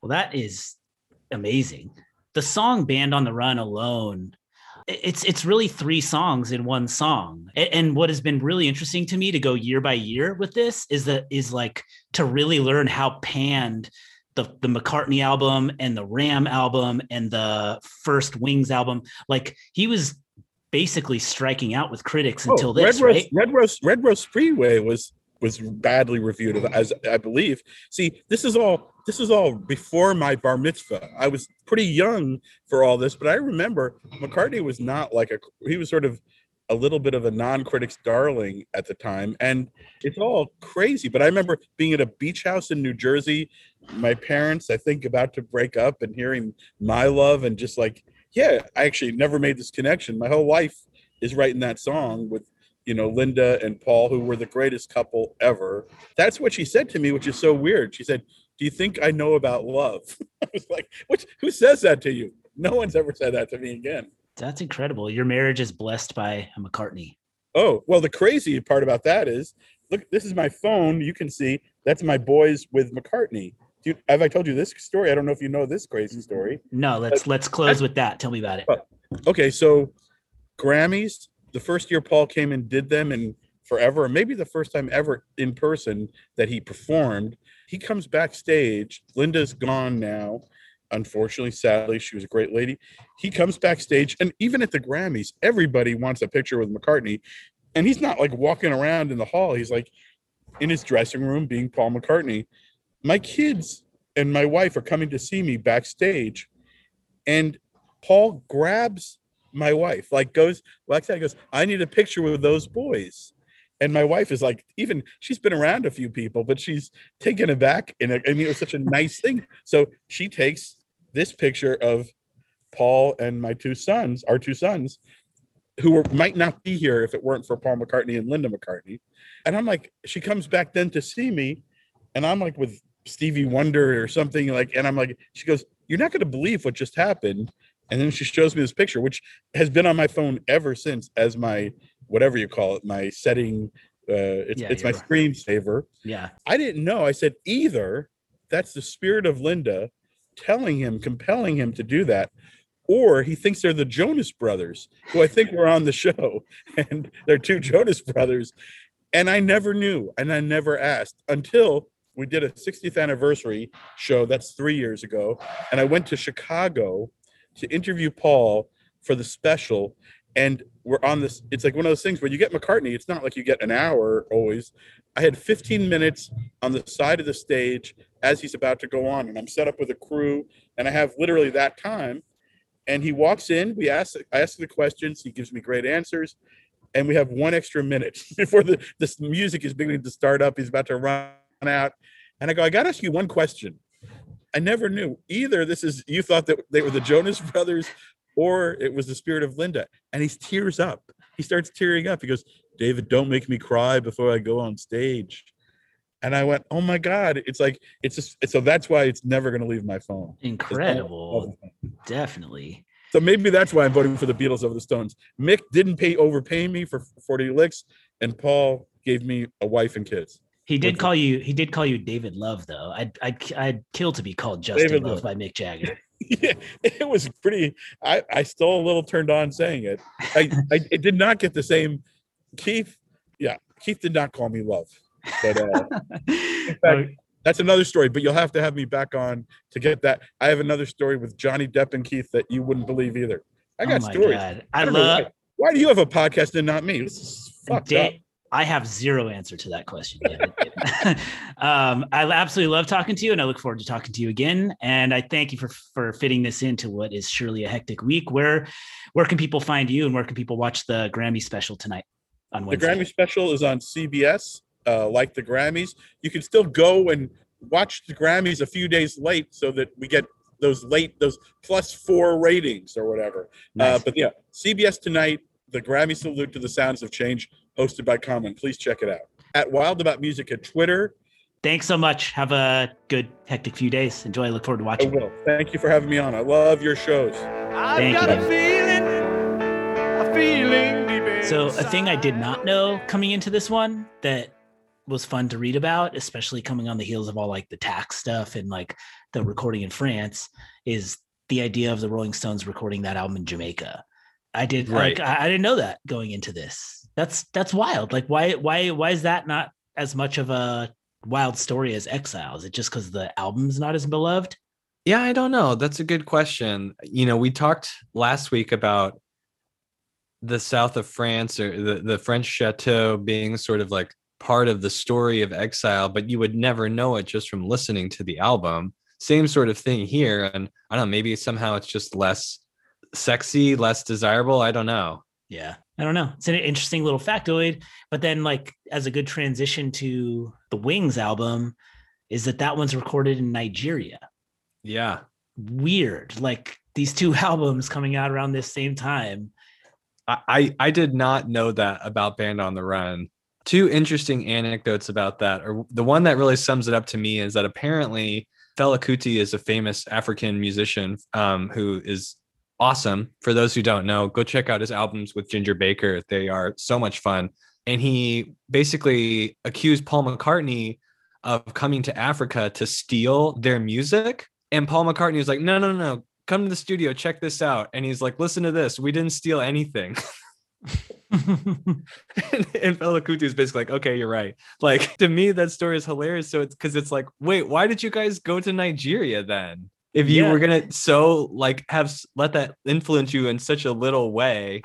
Well, that is amazing. The song "Band on the Run" alone, it's it's really three songs in one song. And what has been really interesting to me to go year by year with this is that is like to really learn how panned the the McCartney album and the Ram album and the first Wings album, like he was basically striking out with critics oh, until this, Oh, Red Rose, right? Red Rose, Red Rose Freeway was was badly reviewed as I believe. See, this is all this is all before my bar mitzvah. I was pretty young for all this, but I remember McCartney was not like a he was sort of a little bit of a non-critic's darling at the time and it's all crazy but i remember being at a beach house in new jersey my parents i think about to break up and hearing my love and just like yeah i actually never made this connection my whole life is writing that song with you know linda and paul who were the greatest couple ever that's what she said to me which is so weird she said do you think i know about love i was like what who says that to you no one's ever said that to me again That's incredible. Your marriage is blessed by a McCartney. Oh, well, the crazy part about that is look, this is my phone. You can see that's my boys with McCartney. Dude, have I told you this story? I don't know if you know this crazy story. No, let's let's close with that. Tell me about it. Oh, okay, so Grammys, the first year Paul came and did them and forever, or maybe the first time ever in person that he performed, he comes backstage. Linda's gone now. Unfortunately, sadly, she was a great lady. He comes backstage, and even at the Grammys, everybody wants a picture with McCartney. And he's not like walking around in the hall. He's like in his dressing room being Paul McCartney. My kids and my wife are coming to see me backstage. And Paul grabs my wife, like goes, like I goes, I need a picture with those boys. And my wife is like, even she's been around a few people, but she's taken aback. And I mean, it was such a nice thing. So she takes this picture of Paul and my two sons, our two sons, who were, might not be here if it weren't for Paul McCartney and Linda McCartney. And I'm like, she comes back then to see me, and I'm like with Stevie Wonder or something like, and I'm like, she goes, You're not going to believe what just happened. And then she shows me this picture, which has been on my phone ever since as my whatever you call it, my setting. Uh, it's Yeah, it's my your- screensaver. Yeah. I didn't know. I said either that's the spirit of Linda telling him, compelling him to do that, or he thinks they're the Jonas brothers, who I think were on the show, and they're two Jonas brothers. And I never knew, and I never asked until we did a 60th anniversary show. That's three years ago, and I went to Chicago to interview Paul for the special. And we're on this. It's like one of those things where you get McCartney. It's not like you get an hour always. I had 15 minutes on the side of the stage as he's about to go on, and I'm set up with a crew, and I have literally that time. And he walks in. We ask, I ask the questions. He gives me great answers, and we have one extra minute before the this music is beginning to start up. He's about to run out, and I go, I got to ask you one question. I never knew either. This is you thought that they were the Jonas Brothers, or it was the spirit of Linda, and he tears up. He starts tearing up. He goes, David, don't make me cry before I go on stage. And I went, oh my God. It's like, it's just, so that's why it's never going to leave my phone. Incredible. Definitely. So maybe that's why I'm voting for the Beatles over the Stones. Mick didn't pay overpay me for 40 licks, and Paul gave me a wife and kids. He did call you. He did call you David Love, though. I'd I'd, I'd kill to be called Justin David Love Love. by Mick Jagger. yeah, it was pretty. I I still a little turned on saying it. I I it did not get the same. Keith, yeah, Keith did not call me love, but uh, fact, that's another story. But you'll have to have me back on to get that. I have another story with Johnny Depp and Keith that you wouldn't believe either. I got oh my stories. God. I, don't know love. why. Why do you have a podcast and not me? This is fucked Da- up. I have zero answer to that question. Um, I absolutely love talking to you, and I look forward to talking to you again. And I thank you for for fitting this into what is surely a hectic week. Where where can people find you, and where can people watch the Grammy special tonight on The Grammy special is on CBS, uh, like the Grammys. You can still go and watch the Grammys a few days late so that we get those late those plus four ratings or whatever. Uh, but yeah, CBS tonight, the Grammy salute to the sounds of change, hosted by Common. Please check it out at Wild About Music at Twitter. Thanks so much. Have a good hectic few days. Enjoy. I look forward to watching. I watching. will. Thank you for having me on. I love your shows. I've Thank got you. a feeling, a feeling deep So a thing I did not know coming into this one that was fun to read about, especially coming on the heels of all like the tax stuff and like the recording in France, is the idea of the Rolling Stones recording that album in Jamaica. I did Right. like I, I didn't know that going into this. That's that's wild. Like why why why is that not as much of a wild story as Exile? Is it just because the album's not as beloved? Yeah, I don't know. That's a good question. You know, we talked last week about the south of France or the, the French chateau being sort of like part of the story of exile, but you would never know it just from listening to the album. Same sort of thing here. And I don't know, maybe somehow it's just less sexy, less desirable. I don't know. Yeah. I don't know. It's an interesting little factoid. But then, like, as a good transition to the Wings album, is that that one's recorded in Nigeria. Yeah. Weird. Like, these two albums coming out around this same time. I, I I did not know that about Band on the Run. Two interesting anecdotes about that. Or the one that really sums it up to me is that apparently Fela Kuti is a famous African musician um, who is awesome. For those who don't know, go check out his albums with Ginger Baker. They are so much fun. And he basically accused Paul McCartney of coming to Africa to steal their music. And Paul McCartney was like, no, no, no. Come to the studio, check this out. And he's like, listen to this. We didn't steal anything. and Fela Kuti is basically like, okay, you're right. Like to me, that story is hilarious. So it's because it's like, wait, why did you guys go to Nigeria then? If you Yeah. were gonna so like have let that influence you in such a little way.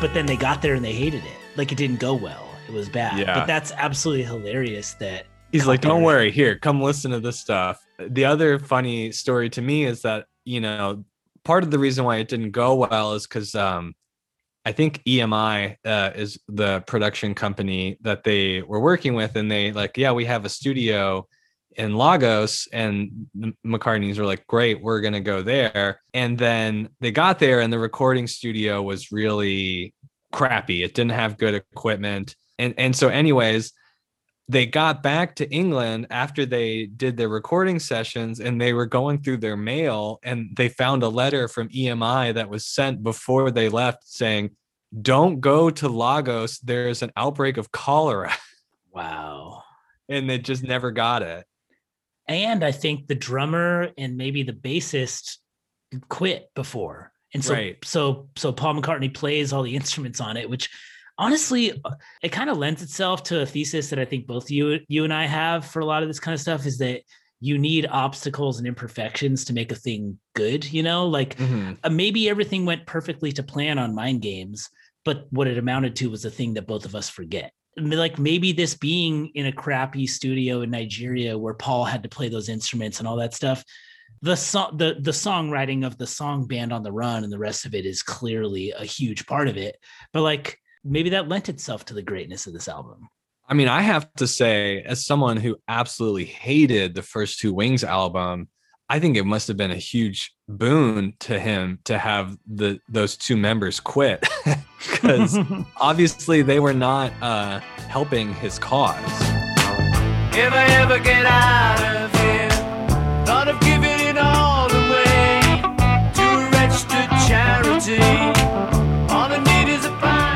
but then they got there and they hated it. Like, it didn't go well. It was bad. Yeah. But that's absolutely hilarious that He's like, don't worry, here, come listen to this stuff. The other funny story to me is that, you know, part of the reason why it didn't go well is because um I think EMI uh, is the production company that they were working with, and they like, yeah, we have a studio in Lagos, and the McCartney's were like, great, we're gonna go there. And then they got there, and the recording studio was really crappy. It didn't have good equipment, and and so, anyways, they got back to England after they did their recording sessions and they were going through their mail and they found a letter from EMI that was sent before they left saying, Don't go to Lagos. There's an outbreak of cholera. wow. And they just never got it. And I think the drummer and maybe the bassist quit before. And so Right. so so Paul McCartney plays all the instruments on it, which honestly uh, it kind of lends itself to a thesis that I think both you you and I have for a lot of this kind of stuff is that you need obstacles and imperfections to make a thing good, you know? Like Mhm. uh, maybe everything went perfectly to plan on mind games but what it amounted to was a thing that both of us forget like maybe this being in a crappy studio in nigeria where paul had to play those instruments and all that stuff the song the the songwriting of the song band on the run and the rest of it is clearly a huge part of it but like maybe that lent itself to the greatness of this album I mean, I have to say, as someone who absolutely hated the first two Wings album, I think it must have been a huge boon to him to have the those two members quit because obviously they were not uh, helping his cause. If I ever get out of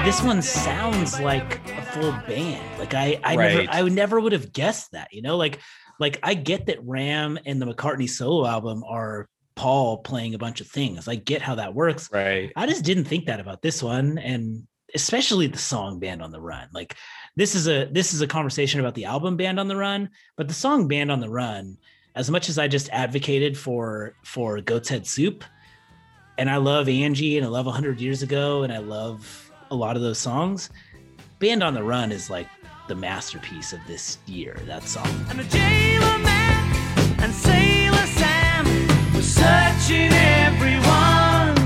this one sounds like a full band. Like I, I Right. never, I would never would have guessed that. You know, like, like I get that Ram and the McCartney solo album are Paul playing a bunch of things. I get how that works. Right. I just didn't think that about this one, and especially the song "Band on the Run." Like, this is a this is a conversation about the album "Band on the Run," but the song "Band on the Run." As much as I just advocated for for Goat's Head Soup, and I love Angie and I love 100 Years Ago, and I love a lot of those songs. Band on the Run is like the masterpiece of this year, that song. And the jailer man and sailor Sam were searching everyone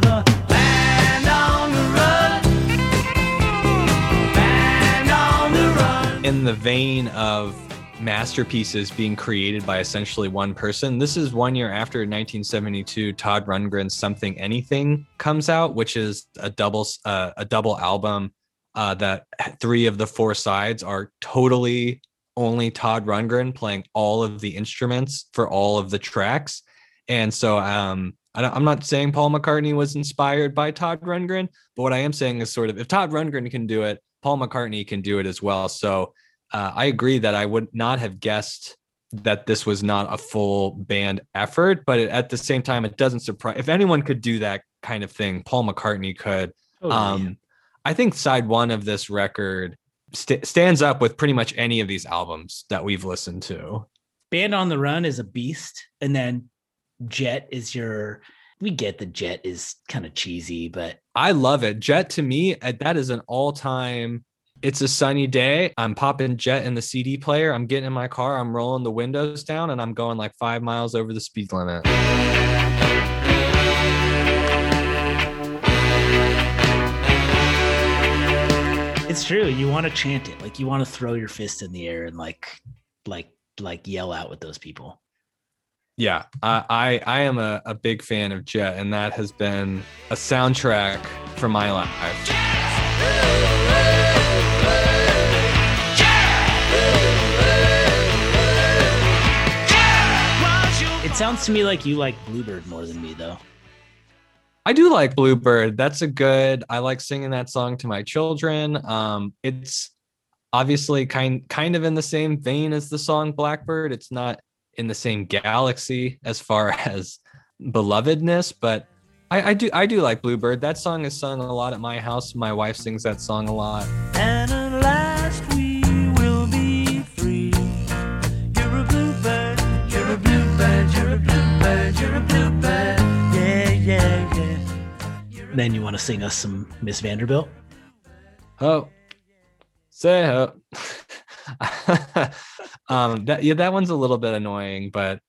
the band on the run. Band on the run. In the vein of masterpieces being created by essentially one person. This is one year after 1972 Todd Rundgren's Something Anything comes out, which is a double uh, a double album uh, that three of the four sides are totally only Todd Rundgren playing all of the instruments for all of the tracks. And so um, I I'm not saying Paul McCartney was inspired by Todd Rundgren, but what I am saying is sort of if Todd Rundgren can do it, Paul McCartney can do it as well. So uh, I agree that I would not have guessed that this was not a full band effort, but at the same time, it doesn't surprise. If anyone could do that kind of thing, Paul McCartney could. Totally. Um, I think side one of this record st- stands up with pretty much any of these albums that we've listened to. Band on the Run is a beast, and then Jet is your. We get the Jet is kind of cheesy, but I love it. Jet to me, uh, that is an all time. It's a sunny day. I'm popping Jet in the CD player. I'm getting in my car. I'm rolling the windows down and I'm going like five miles over the speed limit. it's true. You want to chant it, like you want to throw your fist in the air and like, like, like yell out with those people. Yeah, I I, I am a, a big fan of Jet, and that has been a soundtrack for my life. It sounds to me like you like Bluebird more than me, though. I do like Bluebird. That's a good. I like singing that song to my children. Um, it's obviously kind kind of in the same vein as the song Blackbird. It's not in the same galaxy as far as belovedness, but I, I do I do like Bluebird. That song is sung a lot at my house. My wife sings that song a lot. And Then you want to sing us some Miss Vanderbilt? Oh, say ho. um, that yeah, that one's a little bit annoying, but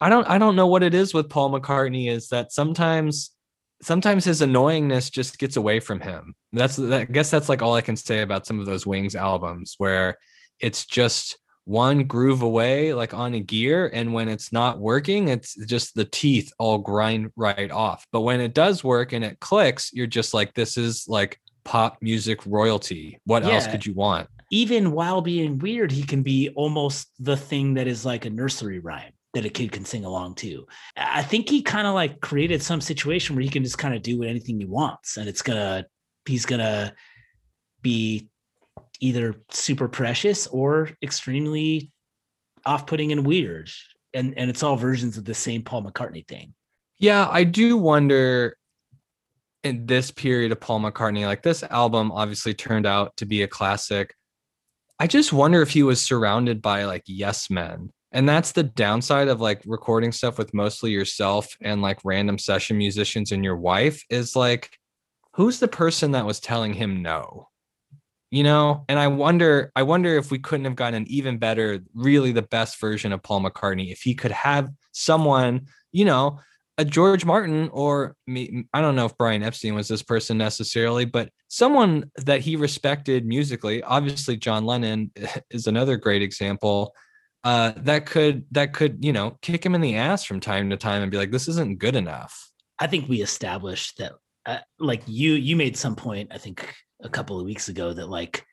I don't I don't know what it is with Paul McCartney is that sometimes sometimes his annoyingness just gets away from him. That's that, I guess that's like all I can say about some of those Wings albums where it's just one groove away like on a gear and when it's not working it's just the teeth all grind right off. But when it does work and it clicks you're just like this is like pop music royalty. What else could you want? Even while being weird, he can be almost the thing that is like a nursery rhyme that a kid can sing along to. I think he kind of like created some situation where he can just kind of do anything he wants, and it's gonna he's gonna be either super precious or extremely off-putting and weird. And and it's all versions of the same Paul McCartney thing. Yeah, I do wonder in this period of Paul McCartney, like this album obviously turned out to be a classic. I just wonder if he was surrounded by like yes men. And that's the downside of like recording stuff with mostly yourself and like random session musicians and your wife is like, who's the person that was telling him no? You know, and I wonder, I wonder if we couldn't have gotten an even better, really the best version of Paul McCartney if he could have someone, you know, a George Martin or me, I don't know if Brian Epstein was this person necessarily, but someone that he respected musically. Obviously, John Lennon is another great example. Uh, that could that could you know kick him in the ass from time to time and be like, this isn't good enough. I think we established that, uh, like you, you made some point. I think a couple of weeks ago that like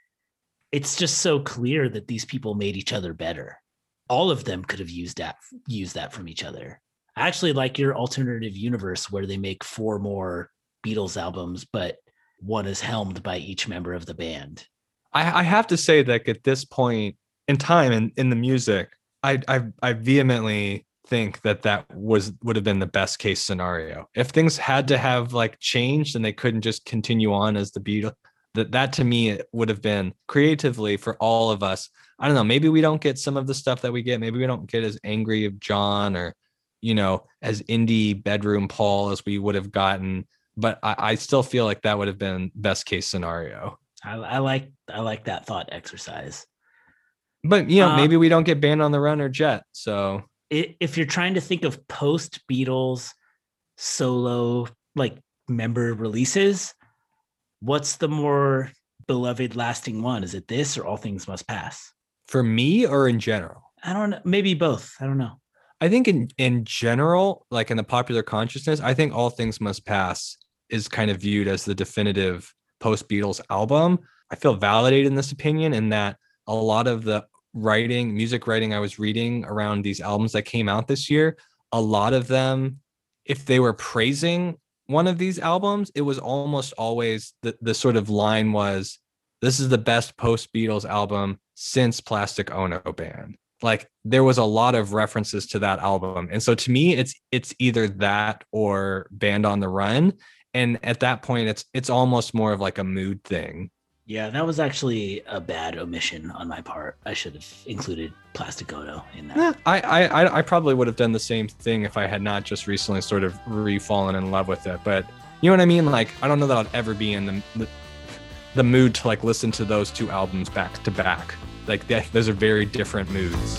it's just so clear that these people made each other better. All of them could have used that used that from each other. I actually like your alternative universe where they make four more Beatles albums, but one is helmed by each member of the band. I, I have to say that at this point in time in, in the music, I, I I vehemently think that that was would have been the best case scenario. If things had to have like changed and they couldn't just continue on as the Beatles, that that to me it would have been creatively for all of us. I don't know. Maybe we don't get some of the stuff that we get. Maybe we don't get as angry of John or you know as indie bedroom Paul as we would have gotten. But I, I still feel like that would have been best case scenario. I, I like I like that thought exercise. But you know, Uh, maybe we don't get Band on the Run or jet. So if you're trying to think of post Beatles solo like member releases, what's the more beloved lasting one? Is it this or All Things Must Pass? For me or in general? I don't know. Maybe both. I don't know. I think in in general, like in the popular consciousness, I think All Things Must Pass is kind of viewed as the definitive post Beatles album. I feel validated in this opinion in that a lot of the writing, music writing I was reading around these albums that came out this year, a lot of them, if they were praising one of these albums, it was almost always the, the sort of line was, this is the best post Beatles album since Plastic Ono Band. Like there was a lot of references to that album. And so to me it's it's either that or band on the run. And at that point it's it's almost more of like a mood thing Yeah, that was actually a bad omission on my part. I should have included Plastic Ono in that. Eh, I, I I- probably would have done the same thing if I had not just recently sort of re-fallen in love with it but you know what I mean like I don't know that I'd ever be in the the, the mood to like listen to those two albums back to back like those are very different moods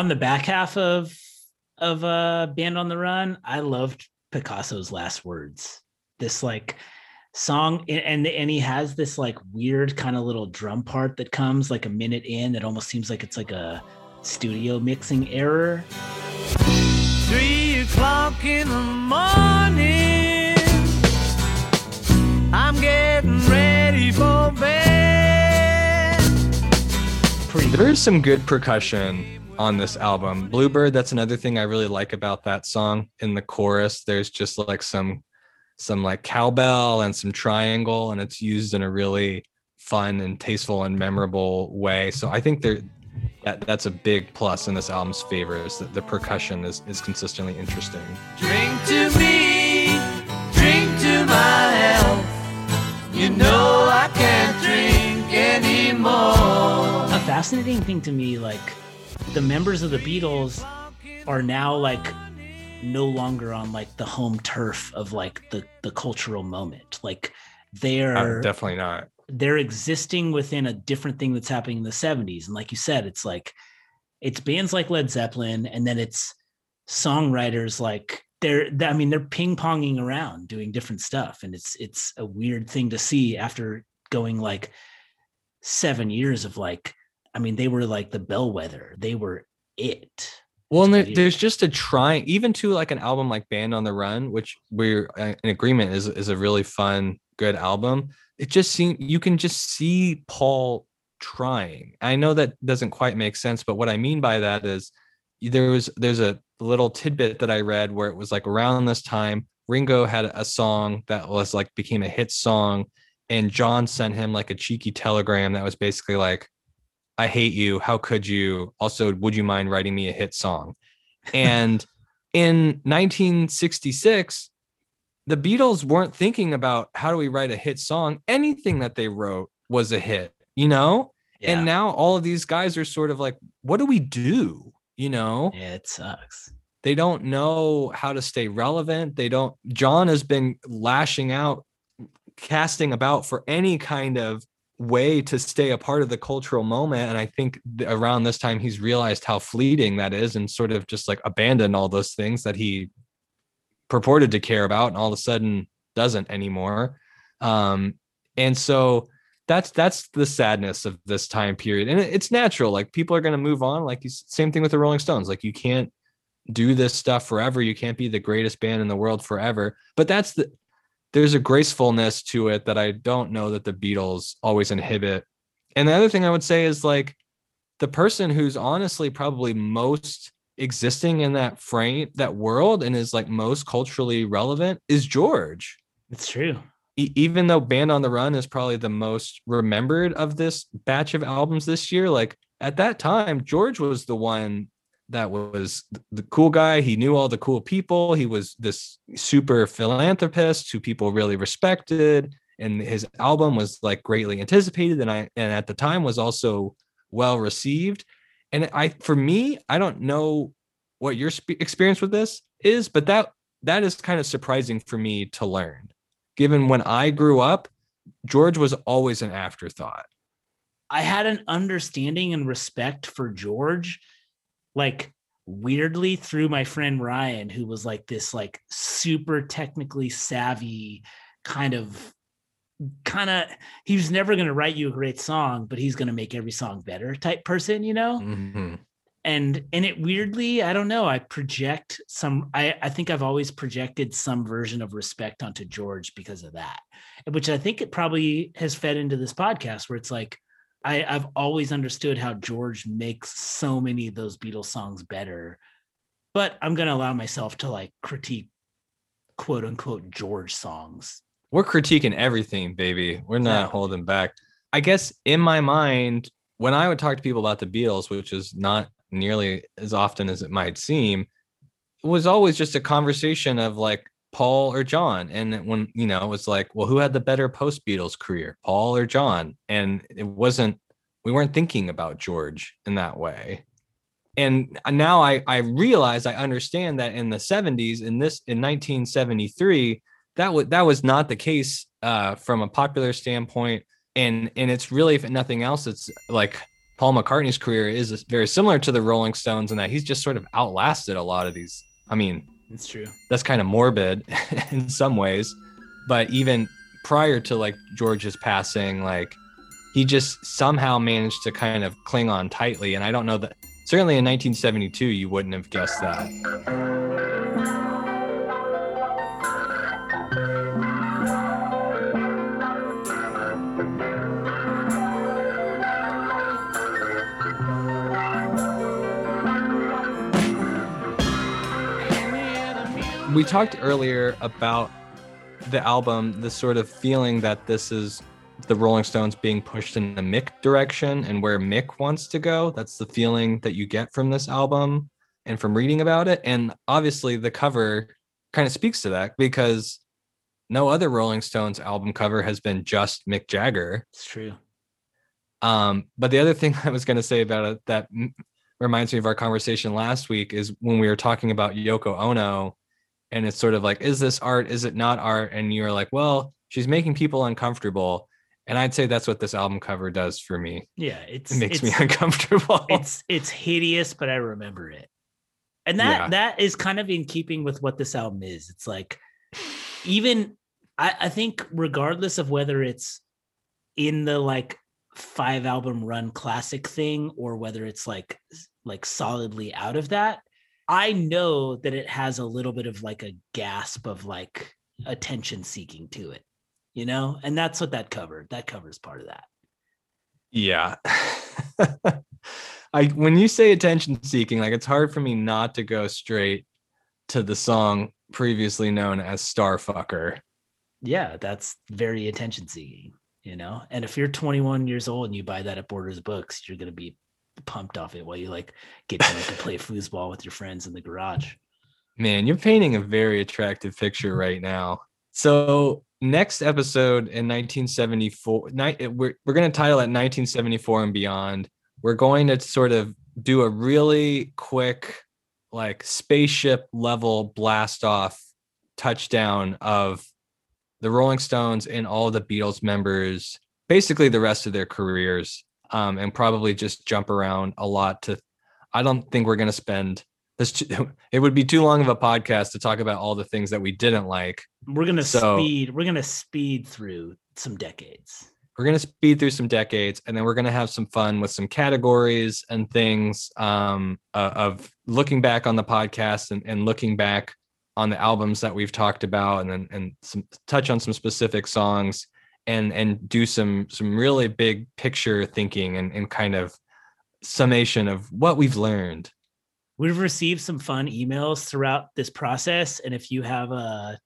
on the back half of of uh band on the run i loved picasso's last words this like song and and he has this like weird kind of little drum part that comes like a minute in that almost seems like it's like a studio mixing error Three o'clock in the morning. I'm getting ready for bed. pretty There is some good percussion on this album. Bluebird, that's another thing I really like about that song. In the chorus, there's just like some some like cowbell and some triangle, and it's used in a really fun and tasteful and memorable way. So I think there that that's a big plus in this album's favor is that the percussion is is consistently interesting. Drink to me, drink to my health. You know I can't drink anymore. a fascinating thing to me like the members of the beatles are now like no longer on like the home turf of like the the cultural moment. Like they're Uh, definitely not. they're existing within a different thing that's happening in the 70s and like you said it's like it's bands like led zeppelin and then it's songwriters like they're i mean they're ping-ponging around doing different stuff. And it's it's a weird thing to see after going like seven years of like i mean they were like the bellwether they were it Well, and there, there's just a trying, even to like an album like Band on the Run, which we're uh, in agreement is is a really fun, good album. It just seems you can just see Paul trying. I know that doesn't quite make sense, but what I mean by that is there was there's a little tidbit that I read where it was like around this time Ringo had a song that was like became a hit song, and John sent him like a cheeky telegram that was basically like, I hate you. How could you? Also, would you mind writing me a hit song? And in 1966, the Beatles weren't thinking about how do we write a hit song. Anything that they wrote was a hit, you know? yeah, And now all of these guys are sort of like, what do we do? You know? yeah it sucks They don't know how to stay relevant. They don't, John has been lashing out, casting about for any kind of way to stay a part of the cultural moment. And I think th- around this time, he's realized how fleeting that is and sort of just like abandoned all those things that he purported to care about and all of a sudden doesn't anymore. Um, and so that's that's the sadness of this time period. And it- it's natural. Like people are going to move on. Like you, same thing with the Rolling Stones. Like you can't do this stuff forever. You can't be the greatest band in the world forever. But that's the there's a gracefulness to it that I don't know that the Beatles always inhibit. And the other thing I would say is like the person who's honestly probably most existing in that frame, that world, and is like most culturally relevant is George. it's true E- even though Band on the Run is probably the most remembered of this batch of albums this year, like at that time, George was the one that was the cool guy. He knew all the cool people. He was this super philanthropist who people really respected. And his album was like greatly anticipated. And I, and at the time was also well received. And I, for me, I don't know what your spe- experience with this is, but that, that is kind of surprising for me to learn given when I grew up, George was always an afterthought. I had an understanding and respect for George, like weirdly through my friend Ryan, who was like this like super technically savvy kind of kind of he was never going to write you a great song but he's going to make every song better type person you know Mhm. and and it weirdly i don't know i project some i i think i've always projected some version of respect onto george because of that which i think it probably has fed into this podcast where it's like i i've always understood how george makes so many of those beatles songs better but i'm going to allow myself to like critique quote unquote george songs We're critiquing everything, baby. We're not Exactly. holding back. I guess in my mind, when I would talk to people about the Beatles, which is not nearly as often as it might seem, it was always just a conversation of like Paul or John. And when, you know, it was like, well, who had the better post Beatles career, Paul or John? And it wasn't, we weren't thinking about George in that way. And now I, I realize I understand that in the 70s, in this, in 1973, that was that was not the case uh, from a popular standpoint, and and it's really, if nothing else, it's like Paul McCartney's career is very similar to the Rolling Stones in that he's just sort of outlasted a lot of these. I mean, it's true that's kind of morbid in some ways, but even prior to like George's passing, like he just somehow managed to kind of cling on tightly, and I don't know that. Certainly in 1972, you wouldn't have guessed that. We talked earlier about the album, the sort of feeling that this is the Rolling Stones being pushed in the Mick direction and where Mick wants to go. That's the feeling that you get from this album and from reading about it. And obviously, the cover kind of speaks to that because no other Rolling Stones album cover has been just Mick Jagger. it's true Um, but the other thing I was going to say about it that m- reminds me of our conversation last week is when we were talking about Yoko Ono, and it's sort of like, is this art? Is it not art? And you're like, well, she's making people uncomfortable. And I'd say that's what this album cover does for me. yeah it's It makes me uncomfortable. it's it's hideous, but I remember it. And that Yeah. that is kind of in keeping with what this album is. It's like even I, I think regardless of whether it's in the like five album run classic thing or whether it's like like solidly out of that, I know that it has a little bit of like a gasp of like attention seeking to it, you know? And that's what that covered. That covers part of that. yeah. I when you say attention seeking, like it's hard for me not to go straight to the song previously known as Starfucker. yeah, that's very attention seeking, you know. And if you're 21 years old and you buy that at Borders Books, you're gonna be pumped off it while you like get and play foosball with your friends in the garage. Man, you're painting a very attractive picture right now. So next episode in 1974, eh, we're we're gonna title it 1974 and beyond. We're going to sort of do a really quick, like spaceship level blast off touchdown of the Rolling Stones and all the Beatles members, basically the rest of their careers, um, and probably just jump around a lot. To, I don't think we're gonna spend this. too- It would be too long of a podcast to talk about all the things that we didn't like. We're gonna So- speed, we're gonna speed through some decades. We're gonna speed through some decades, and then we're gonna have some fun with some categories and things um, uh, of looking back on the podcast and, and looking back on the albums that we've talked about, and then and some touch on some specific songs, and and do some some really big picture thinking and, and kind of summation of what we've learned. We've received some fun emails throughout this process, and if you have a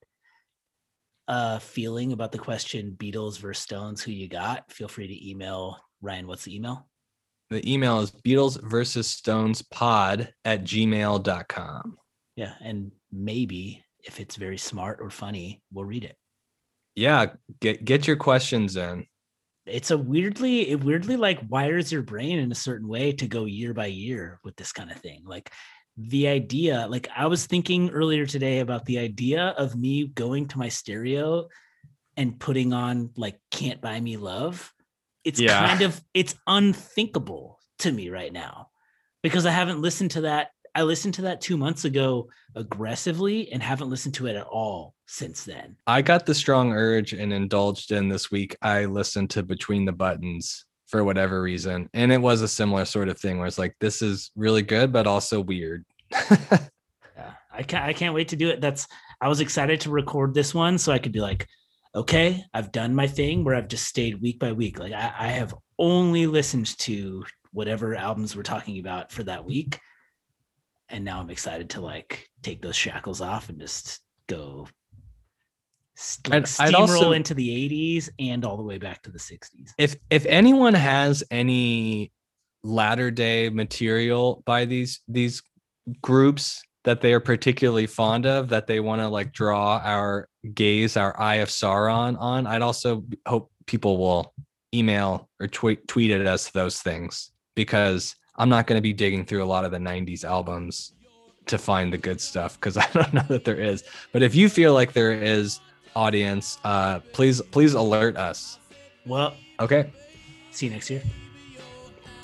a feeling about the question Beatles versus Stones, who you got, feel free to email Ryan. What's the email? The email is Beatles versus Stones pod at gmail.com. Yeah, and maybe if it's very smart or funny, we'll read it. Yeah, get get your questions in. It's a weirdly, it weirdly like wires your brain in a certain way to go year by year with this kind of thing. Like the idea, like I was thinking earlier today about the idea of me going to my stereo and putting on like Can't Buy Me Love it's Yeah. kind of it's unthinkable to me right now because I haven't listened to that. I listened to that two months ago aggressively and haven't listened to it at all since then. I got the strong urge and indulged in this week. I listened to Between the Buttons for whatever reason. And it was a similar sort of thing where it's like, this is really good, but also weird. Yeah, I can't. I can't wait to do it. That's. I was excited to record this one so I could be like, okay, I've done my thing where I've just stayed week by week. Like I, I have only listened to whatever albums we're talking about for that week, and now I'm excited to like take those shackles off and just go. Like I'd- I'd steamroll also- into the 80s and all the way back to the 60s. if if anyone has any latter day material by these these groups that they are particularly fond of that they want to like draw our gaze our eye of sauron on i'd also hope people will email or tweet tweet at us those things because i'm not going to be digging through a lot of the 90s albums to find the good stuff because i don't know that there is but if you feel like there is audience uh please please alert us Well, okay see you next year.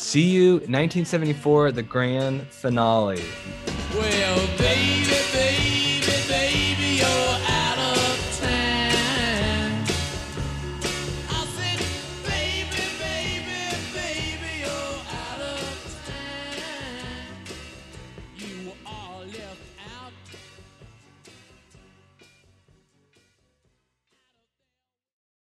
See you 1974, the grand finale. Well,